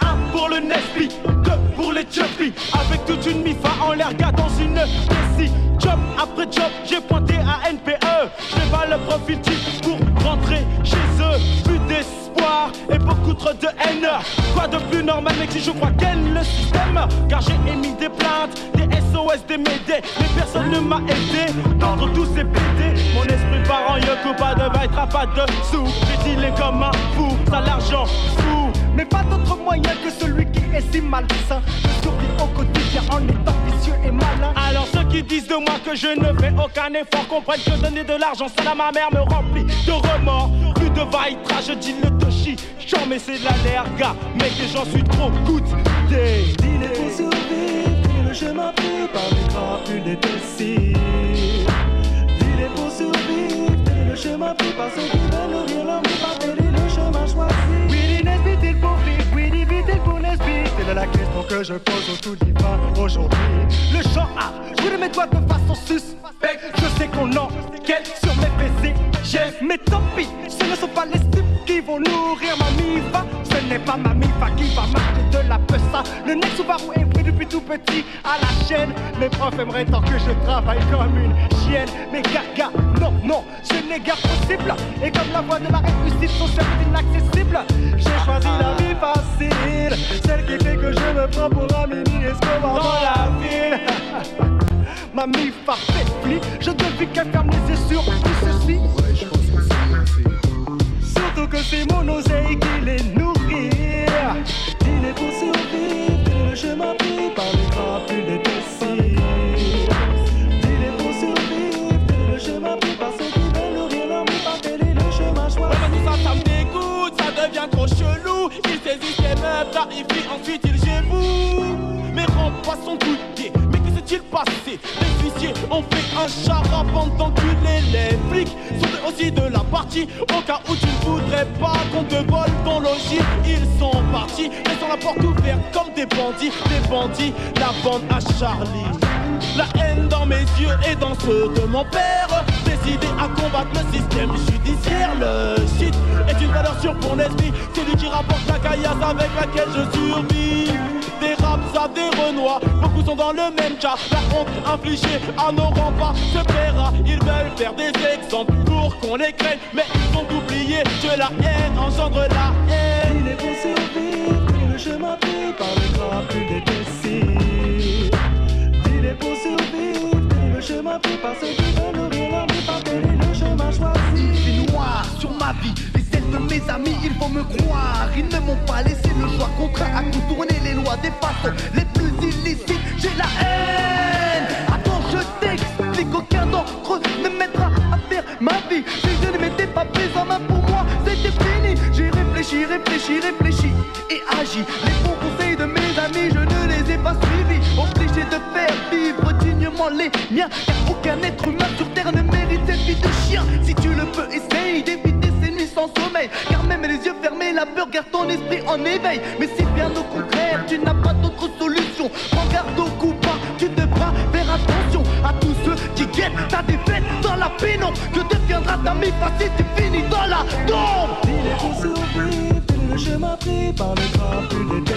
un pour le Nesby, deux pour les Chubby Avec toute une mifa en l'air gars dans une Messi Job après job, j'ai pointé à NPE Je pas le profil pour rentrer chez eux. Plus d'espoir et beaucoup trop de haine. Quoi de plus normal mec si je crois qu'elle le système? Car j'ai émis des des SOS, des médés Mais personne ne m'a aidé. D'entre tous ces pédés Mon esprit part en yoko, pas de bail, pas de sous. Dealé comme un fou, ça l'argent fou Mais pas d'autre moyen que celui qui est si malsain. De survivre au quotidien en étant vicieux et malin. Alors ceux qui disent de moi que je ne fais aucun effort comprennent que donner de l'argent à ma mère me remplit de remords. Plus de vaitra, je dis le toshi. J'en mais c'est de la gars j'en suis trop day Dîner pour chemin pris par les crapules des déciles Dîner pour survivre, le chemin pris par ceux qui veulent nourrir leur vie Pas dîner le chemin choisi. Oui, il pour vivre, oui, il pour Nesbit C'est la question que je pose au tout divin aujourd'hui. Le chant A, je mes doigts de façon suspecte Je sais qu'on enquête sur mes baisers. J'ai mais tant pis, ce ne sont pas les qui vont nourrir ma mifa. Ce n'est pas ma mifa qui va marquer de la pessa Le nec Subaru est pris depuis tout petit. À la chaîne Mes profs aimeraient tant que je travaille comme une chienne. Mais gaga, non, non, ce n'est guère possible. Et comme la voie de la réussite sont certes inaccessibles J'ai choisi la vie facile Celle qui fait que je me prends pour un mini Escobar dans la ville. *laughs* Ma mifa fait pli, je devine qu'elle ferme les yeux sur tout ceci que c'est mon oseille qui les nourrit Dîner pour survivre, le chemin pris par les crapules des déciles Dîner pour survivre, le chemin pris par ceux qui veulent nourrir leur vie est le chemin Ouais, choisi mais tout ça, ça me dégoûte, ça devient trop chelou. Il saisit ses meubles, clarifie, ensuite il géboue. Mes pas sont coûtés, mais que Les huissiers ont fait un charab pendant que les flics. Sont aussi de la partie. Au cas où tu ne voudrais pas qu'on te vole ton logis, ils sont partis, laissant la porte ouverte comme des bandits, des bandits, la bande à Charlie. La haine dans mes yeux et dans ceux de mon père. Décidé à combattre le système judiciaire. Le shit est une valeur sûre pour l'esprit. C'est lui qui rapporte la caillasse avec laquelle je survis Des raps à des renois. Beaucoup sont dans le même cas La honte infligée à nos remparts se paiera Ils veulent faire des exemples pour qu'on les craigne. Mais ils ont oublié que la haine engendre la haine. Il est pour survivre, le chemin pris par les des déciles mes amis, ils vont me croire. Ils ne m'ont pas laissé le choix, contraint à contourner les lois des façons les plus illicites. J'ai la haine. Attends, je t'explique, aucun d'entre eux ne m'aidera à faire ma vie. Si je ne m'étais pas prise en main pour moi, c'était fini. J'ai réfléchi, réfléchi, réfléchi et agi. Les bons conseils de mes amis, je ne les ai pas suivis. Obligé de faire vivre dignement les miens. Car aucun être humain sur terre ne mérite cette vie de chien. Si tu le peux, essaye d'éviter sommeil. Car même les yeux fermés, la peur garde ton esprit en éveil. Mais si bien au contraire, tu n'as pas d'autre solution, prends garde au coup pas. Tu devras faire attention à tous ceux qui guettent ta défaite dans la pénombre. Que deviendra ta mi si tu finis dans la tombe? Survivre, dîner le chemin pris par crapules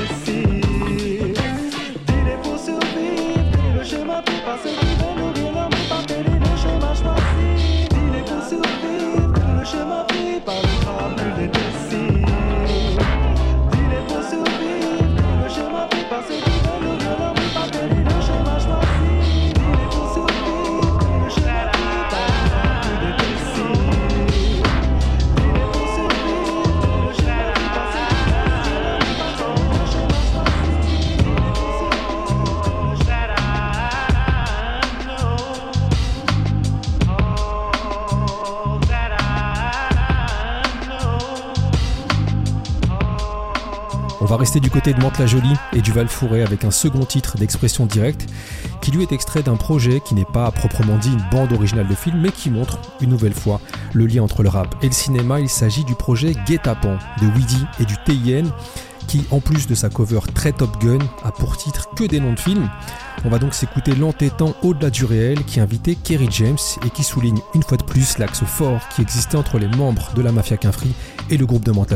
rester du côté de Mantes-la-Jolie et du Val-Fouré avec un second titre d'expression directe qui lui est extrait d'un projet qui n'est pas proprement dit une bande originale de film mais qui montre une nouvelle fois le lien entre le rap et le cinéma. Il s'agit du projet Guet-apens de Weedy et du TIN qui, en plus de sa cover très Top Gun, a pour titre que des noms de films. On va donc s'écouter l'entêtant Au-delà du réel qui invitait Kerry James et qui souligne une fois de plus l'axe fort qui existait entre les membres de la mafia Quinfri et le groupe de Manta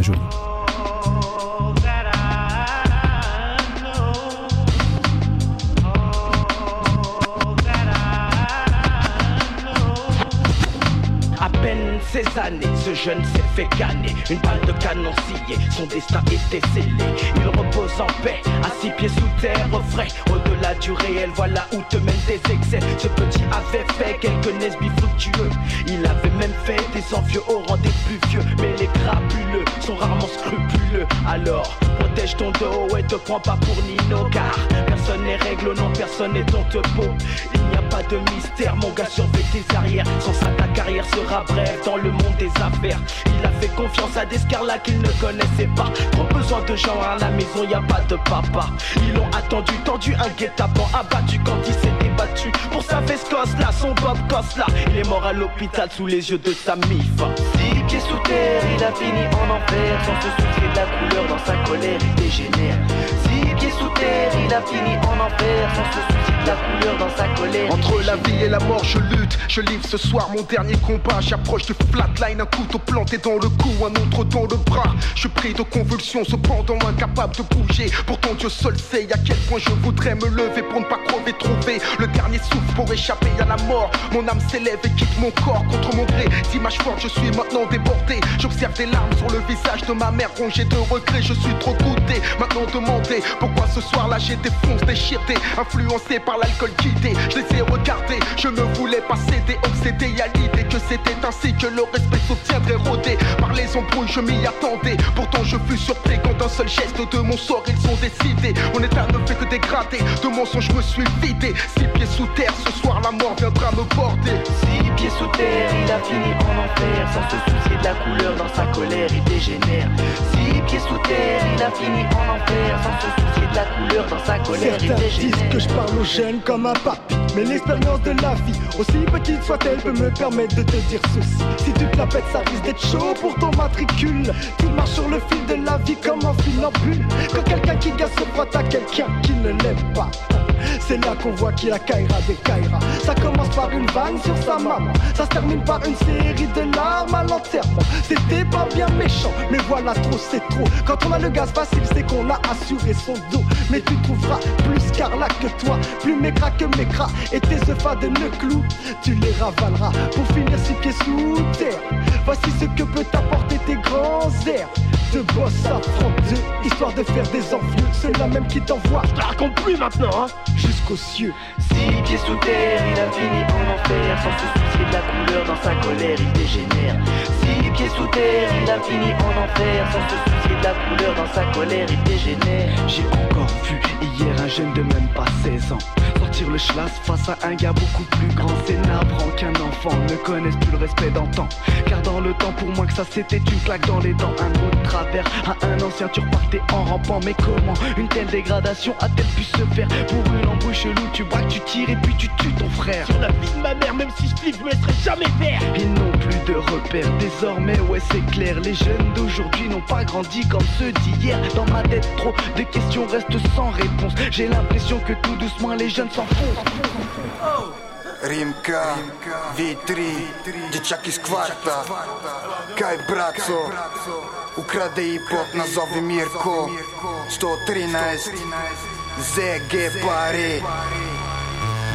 ces années, ce jeune s'est fait canner. Une balle de canon sciée, son destin était scellé. Il repose en paix, à six pieds sous terre, frais. Au-delà du réel, voilà où te mènent tes excès. Ce petit avait fait quelques nesbis fructueux. Il avait même fait des envieux au rang des plus vieux. Mais les crapuleux sont rarement scrupuleux. Alors, protège ton dos et te prends pas pour Nino. Car personne n'est règle, non, personne n'est ton peau. N'y a pas de mystère, mon gars, surveille tes arrières. Sans ça, ta carrière sera brève dans le monde des affaires. Il a fait confiance à des scarlats qu'il ne connaissait pas. Trop besoin de gens à la maison, y a pas de papa. Ils l'ont attendu, tendu, un guet-apens abattu quand il s'est débattu. Pour sa veste là, son Bob là. Il est mort à l'hôpital sous les yeux de sa mif. Six pieds sous terre, il a fini en enfer. Sans se soucier de la couleur dans sa colère, il dégénère. Six pieds sous terre, il a fini en enfer. Sans se soucier Entre la vie et la mort, je lutte. Je livre ce soir mon dernier combat. J'approche du flatline, un couteau planté dans le cou, un autre dans le bras. Je prie de convulsions, cependant incapable de bouger. Pourtant Dieu seul sait à quel point je voudrais me lever pour ne pas crever, trouver le dernier souffle pour échapper à la mort. Mon âme s'élève et quitte mon corps contre mon gré. D'image forte, je suis maintenant débordé. J'observe des larmes sur le visage de ma mère rongée de regret. Je suis trop goûté. Maintenant demandez pourquoi ce soir-là j'ai défoncé, déchiré, influencé par l'alcool guidé. Je les ai regardés, je ne voulais pas céder, obsédé à l'idée que c'était ainsi que le respect s'obtiendrait rodé. Par les embrouilles je m'y attendais. Pourtant je fus surpris quand d'un seul geste de mon sort ils sont décidés. Mon état ne fait que dégrader, de mensonges je me suis vidé. Six pieds sous terre, ce soir la mort viendra me porter Six pieds sous terre, il a fini en enfer. Sans se soucier de la couleur dans sa colère il dégénère. Six pieds sous terre, il a fini en enfer. Sans se soucier de la couleur dans sa colère il dégénère. disent que je parle aux jeunes comme un papy Mais l'expérience de la vie, aussi petite soit-elle peut me permettre de te dire ceci. Si tu te la pètes ça risque d'être chaud pour ton matricule. Tu marches sur le fil de la vie comme un funambule Quand quelqu'un qui gagne se frotte à quelqu'un qui ne l'aime pas c'est là qu'on voit qu'il a Kaira des Kaira. Ça commence par une vanne sur sa maman. Ça se termine par une série de larmes à l'enterrement. C'était pas bien méchant, mais voilà trop, c'est trop. Quand on a le gaz facile, c'est qu'on a assuré son dos. Mais tu trouveras plus Carla que toi, plus mécra que mécra. Et tes œufs de ne clou, tu les ravaleras pour finir six pieds sous terre. Voici ce que peut t'apporter tes grands airs. De boss à 32, histoire de faire des envieux. C'est la même qui t'envoie. Je te raconte plus maintenant, hein jusqu'aux cieux. Six pieds sous terre, il a fini en enfer Sans se soucier de la couleur dans sa colère, il dégénère. Six pieds sous terre, il a fini en enfer Sans se soucier de la couleur dans sa colère, il dégénère. J'ai encore vu hier un jeune de même pas 16 ans Sortir le schlass face à un gars beaucoup plus grand. C'est navrant qu'un enfant ne connaisse plus le respect d'antan. Car dans le temps pour moi que ça c'était une claque dans les dents. Un mot de travers à un ancien tu repartais en rampant. Mais comment une telle dégradation a-t-elle pu se faire Pour une embrouille chelou tu que tu tires et puis tu tues ton frère. Sur la vie de ma mère même si je flippe je me laisserai jamais faire. Ils n'ont plus de repères. Désormais ouais c'est clair Les jeunes d'aujourd'hui n'ont pas grandi comme ceux d'hier. Dans ma tête trop de questions restent sans réponse. J'ai l'impression que tout doucement les jeunes s'enfoncent Римка, V3, дичак из кварта. Кай, братцо, украде и плот, назови Мирко. 113, ЗГ пари.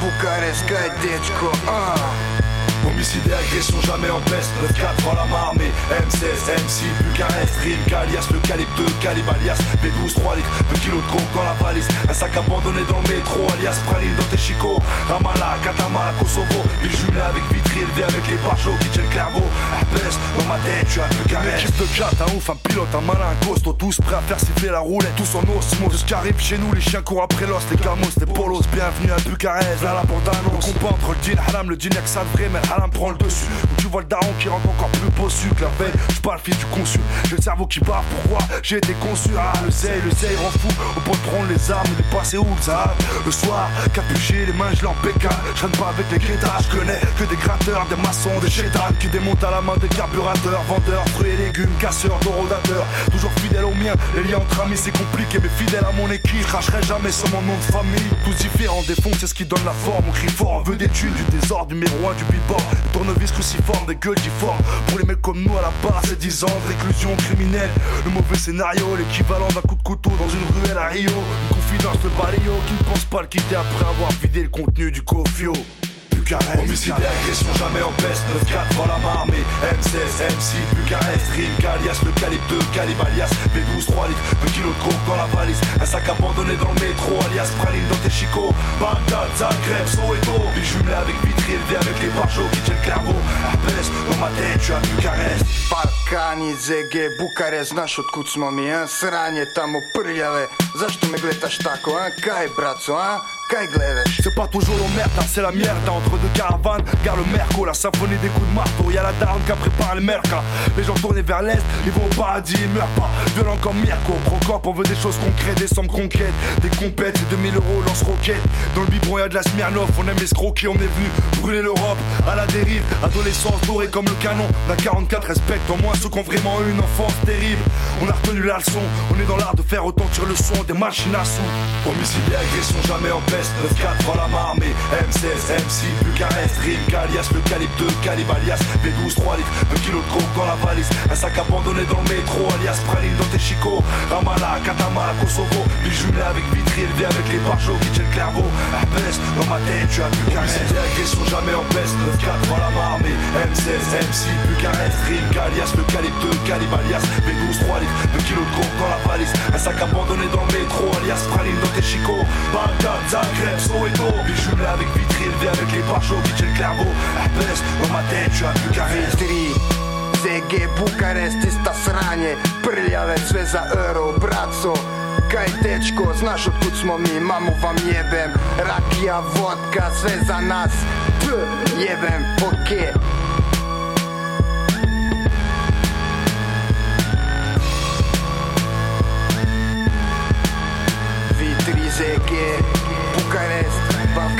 Букареш, кай, дечко, а. Homicide et agression jamais en baisse 9-4 dans la marmée. M16, M6, Bucarest, Rim, alias Le calibre 2, calibre alias B12, 3 litres 2 kilos de coke dans la valise. Un sac abandonné dans le métro alias Praline dans tes chicots. Ramallah, Katamala, Kosovo. Ville jumelée avec Vitry, élevé avec les barjots qui tiennent Clairvaux Baisse dans ma tête, à Bucarest Équipe de 4, un ouf, un pilote, un malin, un costaud. Tous prêts à faire siffler la roulette, tous en osmose. Ce qui arrive chez nous, les chiens courent après l'os. Les gamos, les polos, bienvenue à Bucarest. Là la bande annonce, le combat entre le jean haram, le que ça de vrai Mais haram prend le dessus. Tu vois le daron qui rentre encore plus bossu que la veille Je parle fils du consul, j'ai le cerveau qui bat Pourquoi j'ai été conçu Ah le zèle, le zèle rend fou. Au pot de prendre les armes, il est passé où ça Le soir, capuché, les mains je l'en pécale Je pas avec les crétas, je connais que des gratteurs des maçons, des chétans qui démontent à la main des carburateurs, vendeurs, fruits et légumes, casseurs, dorodateurs. Toujours fidèles aux miens, les liens entre amis c'est compliqué, mais fidèle à mon équipe, cracherai jamais sur mon nom de famille. Tous différents, des fonds, c'est ce qui donne la forme. On crie fort, on veut des thunes, du désordre, du miroir, du bebop, tournevis cruciforme, des gueules difformes. Pour les mecs comme nous à la barre, c'est 10 ans de réclusion criminelle. Le mauvais scénario, l'équivalent d'un coup de couteau dans une ruelle à Rio. Une confidence de Baléo qui ne pense pas le quitter après avoir vidé le contenu du cofio. Bucarest. Homicide et agression jamais en peste 9-4 dans la marmée. M16, M6, Bucarest, Rime, Calias, le calibre 2, calibre alias B12, 3 litres, 2 kilos de coke dans la valise. Un sac abandonné dans le métro, alias Praline dans tes chicots. Bagdad, Zagreb, Soweto. Les jumelés avec vitri élevé avec les barjots qui tiennent Clairvaux. Arpès, dans ma tête, tu as Bucarest. Balkani, ZG, Bukarest, znaš otkud smo mi, a? Sranje tamo prljave. Zašto me gledaš tako, a? Kaj braco, a? C'est pas toujours l'emmerde, là c'est la merde. Entre deux caravanes, gare le Merco La symphonie des coups de marteau, y'a la daronne qui a préparé le merca. Les gens tournés vers l'est, ils vont au paradis, ils meurent pas. Violent comme Mirko, Procop, on veut des choses concrètes Des sommes conquêtes, des compètes, et 2000 euros lance-roquettes Dans le biberon y'a de la Smirnoff, on aime escroquer On est venu brûler l'Europe, à la dérive Adolescence dorée comme le canon. D'un 44 respecte au moins ceux qui ont vraiment eu une enfance terrible. On a retenu la leçon, on est dans l'art de faire retentir le son Des machines à sous Homicide et agression jamais en peste 9-4 dans la marmée. M16, M6, Bucarest, Rime, Calias, le calibre 2, calibre alias B12, 3 litres, 2 kilos de coke dans la valise. Un sac abandonné dans le métro, alias Praline dans tes chicots. Ramala, Katama, Kosovo Les jumelés avec vitri élevé avec les barjots qui tiennent Clairvaux Arpès, dans ma tête, tu as Bucarest. Homicide et agression jamais en peste 9-4 dans la marmée. M16, M6, Bucarest, Rime, Calias, le calibre 2, calibre alias B12, 3 litres, 2 kilos de coke dans la valise. Un sac abandonné dans le métro, alias Praline dans tes chicots. Bagdad, Zagreb, Soweto Les jumelés avec vitri élevé avec les barjots qui tiennent Clairvaux. Arpès, dans ma tête, tu as Bucarest ZG, Bukarest, ista sranje Prljave, sve za euro, braco Kaj dečko, znaš otkud smo mi, mamu vam jebem. Rakija, vodka, sve za nas. P, jebem, okej ZG, Bukarest,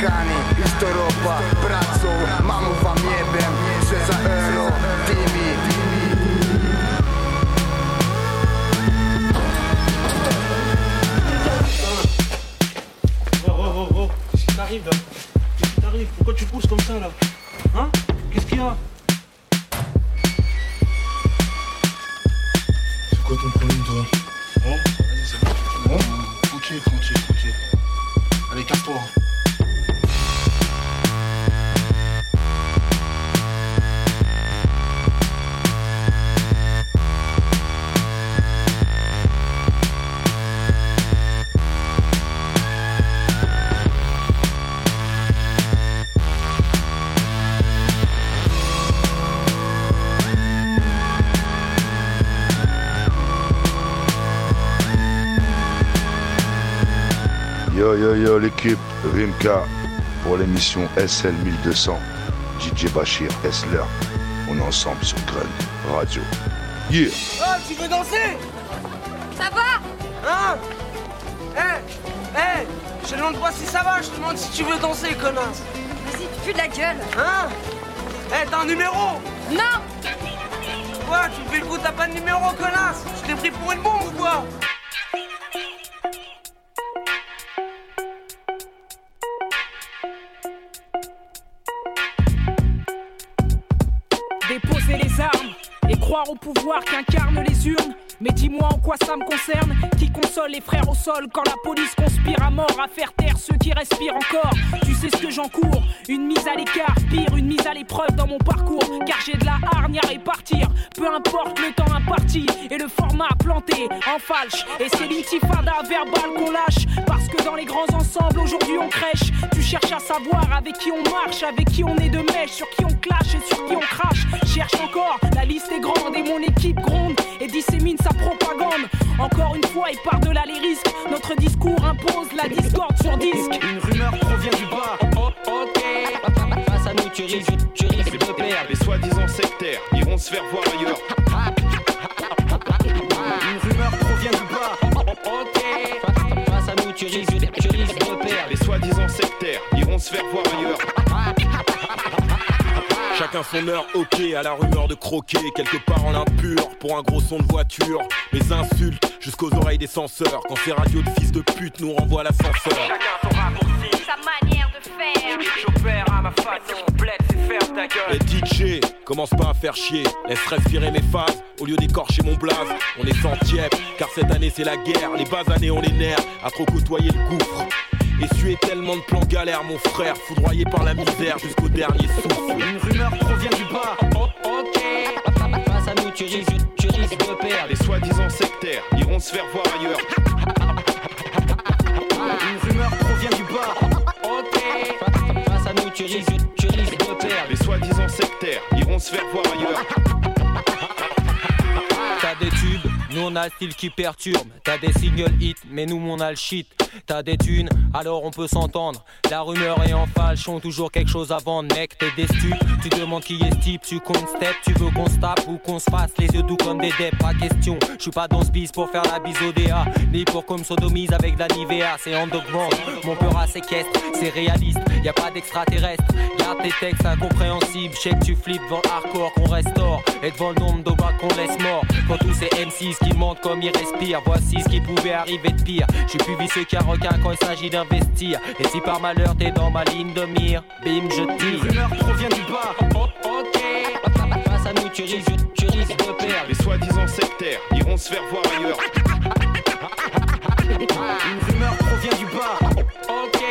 Balkani, Isto Europa, braco Mamu vam jebem, za euro, Oh, oh, oh, oh, qu'est-ce qui t'arrive là? Qu'est-ce qui t'arrive? Pourquoi tu pousses comme ça là? Hein? Qu'est-ce qu'il y a? C'est quoi ton problème, toi? Yo l'équipe Rimka pour l'émission SL 1200 DJ Bachir Esler on est ensemble sur Grun Radio. Yeah. Oh, tu veux danser? Ça va? Hein? Eh Eh Je te demande pas si ça va, je te demande si tu veux danser, connasse Vas-y, tu fais de la gueule. Hein? Eh, t'as un numéro? Non. Quoi Tu me fais le coup, t'as pas de numéro, connasse Je t'ai pris pour une bombe ou quoi? Pouvoir qu'incarnent les urnes. Mais dis-moi en quoi ça me concerne. Qui console les frères au sol quand la police conspire à mort à faire taire ceux qui respirent encore. Tu sais ce que j'encours Une mise à l'écart, pire, une mise à l'épreuve dans mon parcours. Car j'ai de la hargne à répartir. Peu importe le temps imparti et le format planté en falche. Et c'est l'intifada verbale qu'on lâche. Parce que dans les grands ensembles aujourd'hui on crèche. Tu cherches à savoir avec qui on marche, avec qui on est de mèche Sur qui on clash et sur qui on crache Cherche encore, la liste est grande et mon équipe gronde Et dissémine sa propagande Encore une fois et par-delà les risques Notre discours impose la discorde sur disque Une rumeur provient du bas. Ok, face à nous, tu risques, tu risques de perdre. Les soi-disant sectaires iront se faire voir ailleurs. Une rumeur provient du bas. Ok, face à nous, tu risques, tu risques de perdre. Les soi-disant sectaires iront se faire voir ailleurs. Chacun son heure, ok, à la rumeur de croquer, quelque part en impur, pour un gros son de voiture. Les insultes jusqu'aux oreilles des censeurs, quand ces radios de fils de pute nous renvoient l'ascenseur. Chacun son raccourci, sa manière de faire. J'opère à ma façon, plaide, c'est faire ta gueule. Et DJ, commence pas à faire chier, laisse respirer mes phases, au lieu d'écorcher mon blaze. On est centième, car cette année c'est la guerre, les bas années on les nerfs, à trop côtoyer le gouffre. Essuyer tellement de plans galères, mon frère, foudroyé par la misère jusqu'au dernier souffle. Une rumeur provient du bas. ok. Face à nous, tu risques, tu risques de perdre. Les soi-disant sectaires iront se faire voir ailleurs. Une rumeur provient du bas. Ok. Face à nous, tu risques, tu risques de perdre. Les soi-disant sectaires iront se faire voir ailleurs. T'as des tubes, nous on a le style qui perturbe. T'as des single hits, mais nous on a le shit. T'as des thunes, alors on peut s'entendre. La rumeur est en falchon, toujours quelque chose à vendre, mec. T'es des stupes, tu demandes qui est type, tu comptes step, tu veux qu'on se tape ou qu'on se fasse les yeux doux comme des deps, pas question. Je suis pas dans ce bis pour faire la bise au DA, ni pour qu'on me sodomise avec la Nivea, c'est underground. Mon peur à séquestre, c'est réaliste, y a pas d'extraterrestre. Garde tes textes incompréhensibles, je que tu flippes devant hardcore qu'on restaure, et devant le nombre de qu'on laisse mort. Quand tous ces M6 qui mentent comme ils respirent, voici ce qui pouvait arriver de pire. Je suis plus vicieux qu'un requin quand il s'agit d'investir. Et si par malheur t'es dans ma ligne de mire, bim, je Une tire. rumeur provient du bas. ok. Face à nous, tu risques, tu risques de perdre. Les soi-disant sectaires iront se faire voir ailleurs. Une rumeur provient du bas. Ok.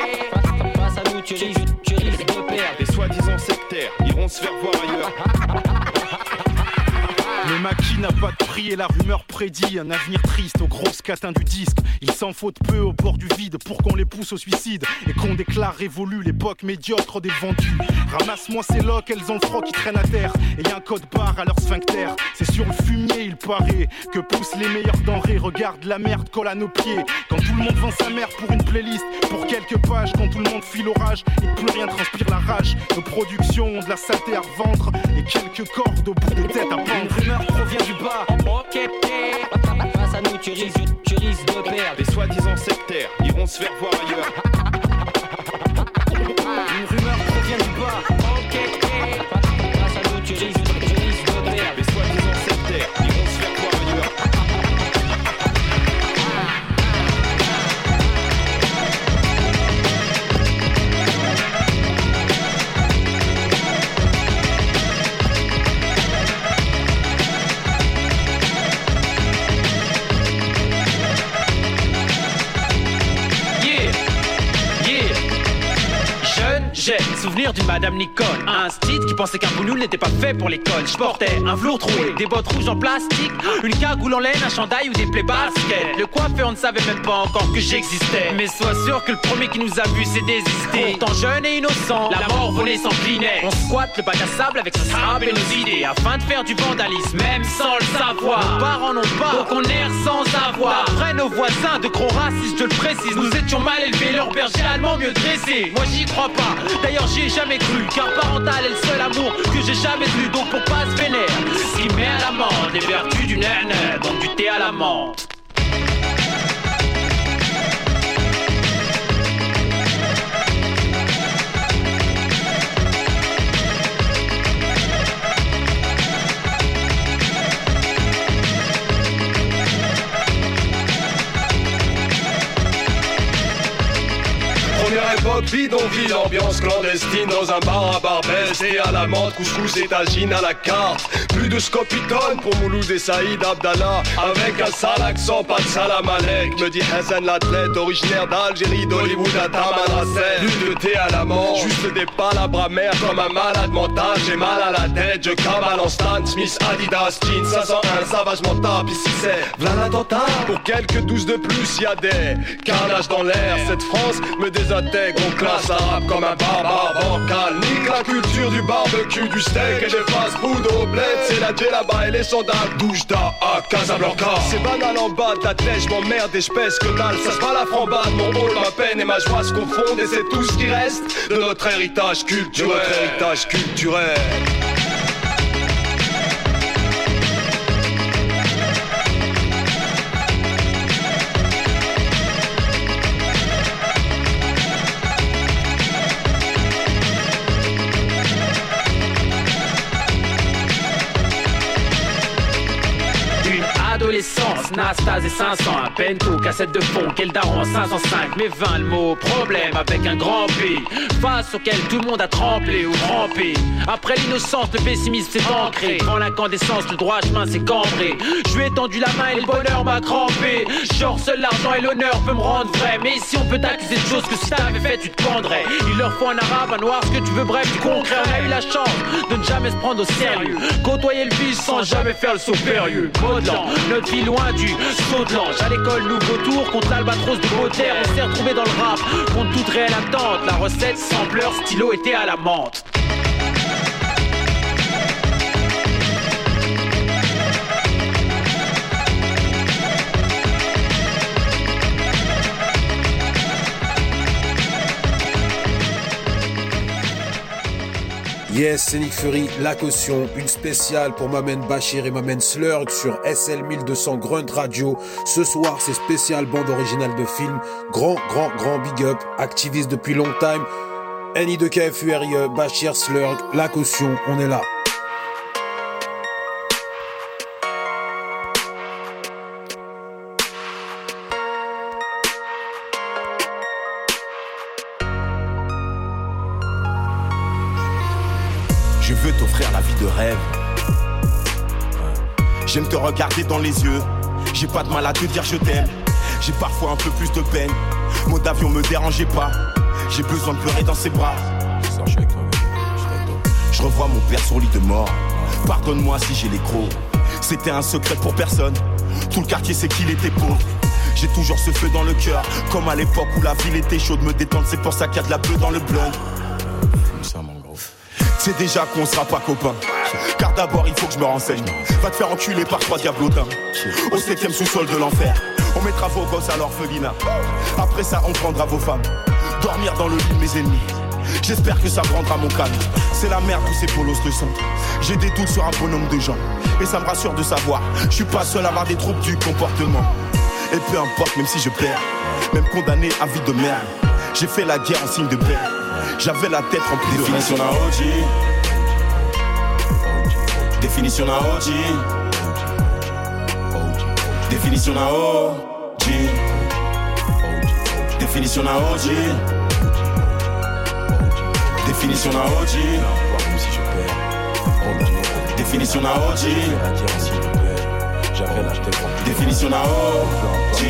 Face à nous, tu risques, tu risques de perdre. Les soi-disant sectaires iront se faire voir ailleurs. N'a pas de prix et la rumeur prédit un avenir triste aux grosses catins du disque. Il s'en faut peu au bord du vide pour qu'on les pousse au suicide et qu'on déclare révolue l'époque médiocre des vendus. Ramasse-moi ces loques, elles ont le froid qui traîne à terre et y a un code barre à leur sphincter. C'est sur le fumier, il paraît, que poussent les meilleures denrées. Regarde la merde colle à nos pieds. Quand tout le monde vend sa mère pour une playlist, pour quelques pages, quand tout le monde file l'orage et plus rien transpire la rage. Nos productions ont de la saleté à revendre et quelques cordes au bout des têtes à Une pendre. rumeur bas. Ok. Face à nous, tu risques, tu risques de perdre. Les soi-disant sectaires iront se faire voir ailleurs. *laughs* Une rumeur provient du bas. Souvenir d'une Madame Nicole. Un style qui pensait qu'un boulot n'était pas fait pour l'école. Je portais un velours troué, des bottes rouges en plastique, une cagoule en laine, un chandail ou des plaies baskets. Le coiffeur ne savait même pas encore que j'existais. Mais sois sûr que le premier qui nous a vu s'est désisté. Pourtant jeune et innocent, la mort volait sans clinet. On squatte le bac à sable avec son sable et nos idées afin de faire du vandalisme, même sans le savoir. Nos parents n'ont pas, donc on erre sans avoir. Après nos voisins de gros racistes, je le précise, nous étions mal élevés, leur berger allemand mieux dressé. Moi j'y crois pas, d'ailleurs j'y ai jamais cru, car parental est le seul amour que j'ai jamais vu. Donc pour pas se vénère, ce qui met à l'amende les vertus du naine, donc du thé à la menthe. Bidonville, ambiance clandestine dans un bar à Barbès et à la menthe, couscous et tagine à la carte. Plus de scopitone pour Mouloud et Saïd Abdallah, avec un sale accent, pas de salam alek. Me dit Hassan l'athlète, originaire d'Algérie, d'Hollywood à Tamanrasset. Plus de thé à la menthe, juste des palabres amères comme un malade mental. J'ai mal à la tête, je cavale en Stan Smith, Adidas, jeans 501, savagement tape. Ici c'est v'là l'attentat. Pour quelques douze de plus, y a des carnages dans l'air. Cette France me désintègre, on classe arabe comme un barbare bancal. Nique la culture du barbecue, du steak et des fast-food au bled. C'est la là-bas et les sandales. D'A à Casablanca. C'est banal en bas de la m'emmerde et que dalle. Ça se pas la frambade, mon rôle, ma peine et ma joie se confondent. Et c'est tout ce qui reste de notre héritage culturel. De notre héritage culturel. Essence, Nastase et 500, un pento, cassette de fond, quel daron 505, mais 20 le mot, problème avec un grand P, face auquel tout le monde a tremblé ou rampé. Après l'innocence, le pessimisme s'est ancré, quand l'incandescence, le droit chemin s'est cambré. Je lui ai tendu la main et le bonheur m'a crampé. Genre, seul l'argent et l'honneur peut me rendre vrai, mais ici on peut t'accuser de choses que si t'avais fait, tu te pendrais. Il leur faut un arabe, un noir, ce que tu veux, bref, du concret. On a eu la chance de ne jamais se prendre au sérieux, côtoyer le vice sans jamais faire le saut périlleux. Notre vie loin du saut. À l'école, nouveau tour contre l'albatros de Baudelaire. On s'est retrouvé dans le rap contre toute réelle attente. La recette, sampleur, stylo était à la menthe. Yes, c'est Nick Fury, la caution, une spéciale pour Mamen Bachir et Mamen Slurg sur SL 1200 Grunt Radio. Ce soir, c'est spécial bande originale de film. Grand, grand, grand big up, activiste depuis long time. NI de KFURIE, Bachir Slurg, la caution, on est là. Rêve. J'aime te regarder dans les yeux. J'ai pas de mal à te dire je t'aime. J'ai parfois un peu plus de peine. Mot d'avion me dérangeait pas. J'ai besoin de pleurer dans ses bras. Je revois mon père sur lit de mort. Pardonne-moi si j'ai les crocs. C'était un secret pour personne. Tout le quartier sait qu'il était pauvre. J'ai toujours ce feu dans le cœur. Comme à l'époque où la ville était chaude, me détendre, c'est pour ça qu'il y a de la bleue dans le blunt. C'est déjà qu'on sera pas copains. Car d'abord il faut que je me renseigne. Va te faire enculer par trois diablotins. Au septième sous-sol de l'enfer. On mettra vos gosses à l'orphelinat. Après ça, on prendra vos femmes. Dormir dans le lit de mes ennemis. J'espère que ça prendra mon calme. C'est la merde où ces polos le sont. J'ai des doutes sur un bonhomme de gens. Et ça me rassure de savoir. Je suis pas seul à avoir des troubles du comportement. Et peu importe, même si je perds. Même condamné à vie de merde. J'ai fait la guerre en signe de paix. J'avais la tête remplie de Définition d'un OG. Définition d'un OG. Définition d'un OG. Définition d'un OG. Définition d'un OG. Définition d'un OG. J'avais la tête remplie. Définition d'un OG.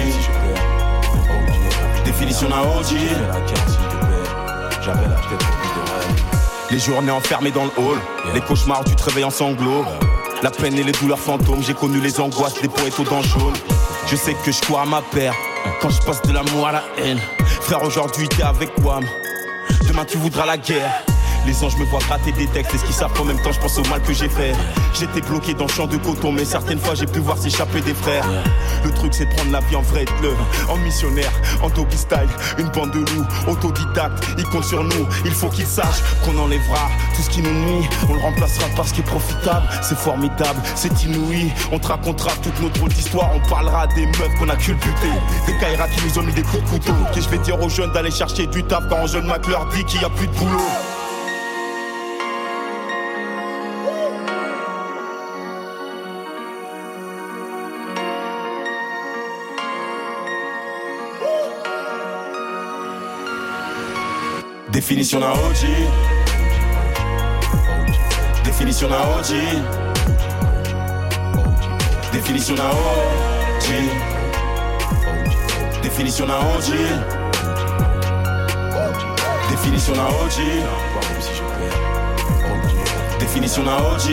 Définition d'un OG. J'avais la tête de rêves. Les journées enfermées dans le hall, les cauchemars tu te réveilles en sanglots. La peine et les douleurs fantômes, j'ai connu les angoisses des poètes aux dents jaunes. Je sais que je cours à ma paire quand je passe de l'amour à la haine. Frère, aujourd'hui t'es avec Wam. Demain tu voudras la guerre. Les anges me voient gratter des textes et ce qu'ils savent en même temps je pense au mal que j'ai fait? J'étais bloqué dans le champ de coton mais certaines fois j'ai pu voir s'échapper des frères. Le truc c'est de prendre la vie en vrai de En missionnaire, en doggy style, une bande de loups Autodidacte, ils comptent sur nous. Il faut qu'ils sachent qu'on enlèvera tout ce qui nous nuit. On le remplacera par ce qui est profitable. C'est formidable, c'est inouï. On te racontera toute notre drôle d'histoire On parlera des meufs qu'on a culbutées Des Kaira qui nous ont mis des coups de couteau. Et je vais dire aux jeunes d'aller chercher du taf Quand un jeune Mac leur dit qu'il y a plus de boulot? Définition d'un OG. Définition d'un OG. Définition d'un OG. Définition d'un OG. Définition d'un OG. Définition d'un OG.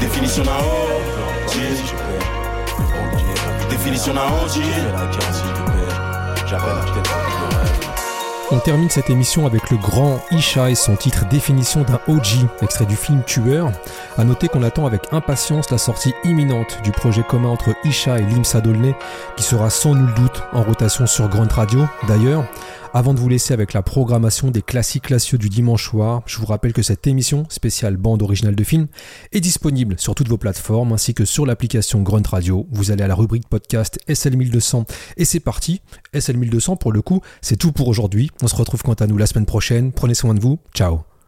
Définition d'un OG. Définition d'un OG. J'avais On termine cette émission avec le grand Isha et son titre Définition d'un OG, extrait du film Tueur. À noter qu'on attend avec impatience la sortie imminente du projet commun entre Isha et Limsa Dolnay, qui sera sans nul doute en rotation sur Grunt Radio. D'ailleurs, avant de vous laisser avec la programmation des classiques classieux du dimanche soir, je vous rappelle que cette émission spéciale bande originale de film est disponible sur toutes vos plateformes ainsi que sur l'application Grunt Radio. Vous allez à la rubrique podcast SL1200 et c'est parti. SL1200 pour le coup, c'est tout pour aujourd'hui. On se retrouve quant à nous la semaine prochaine. Prenez soin de vous. Ciao.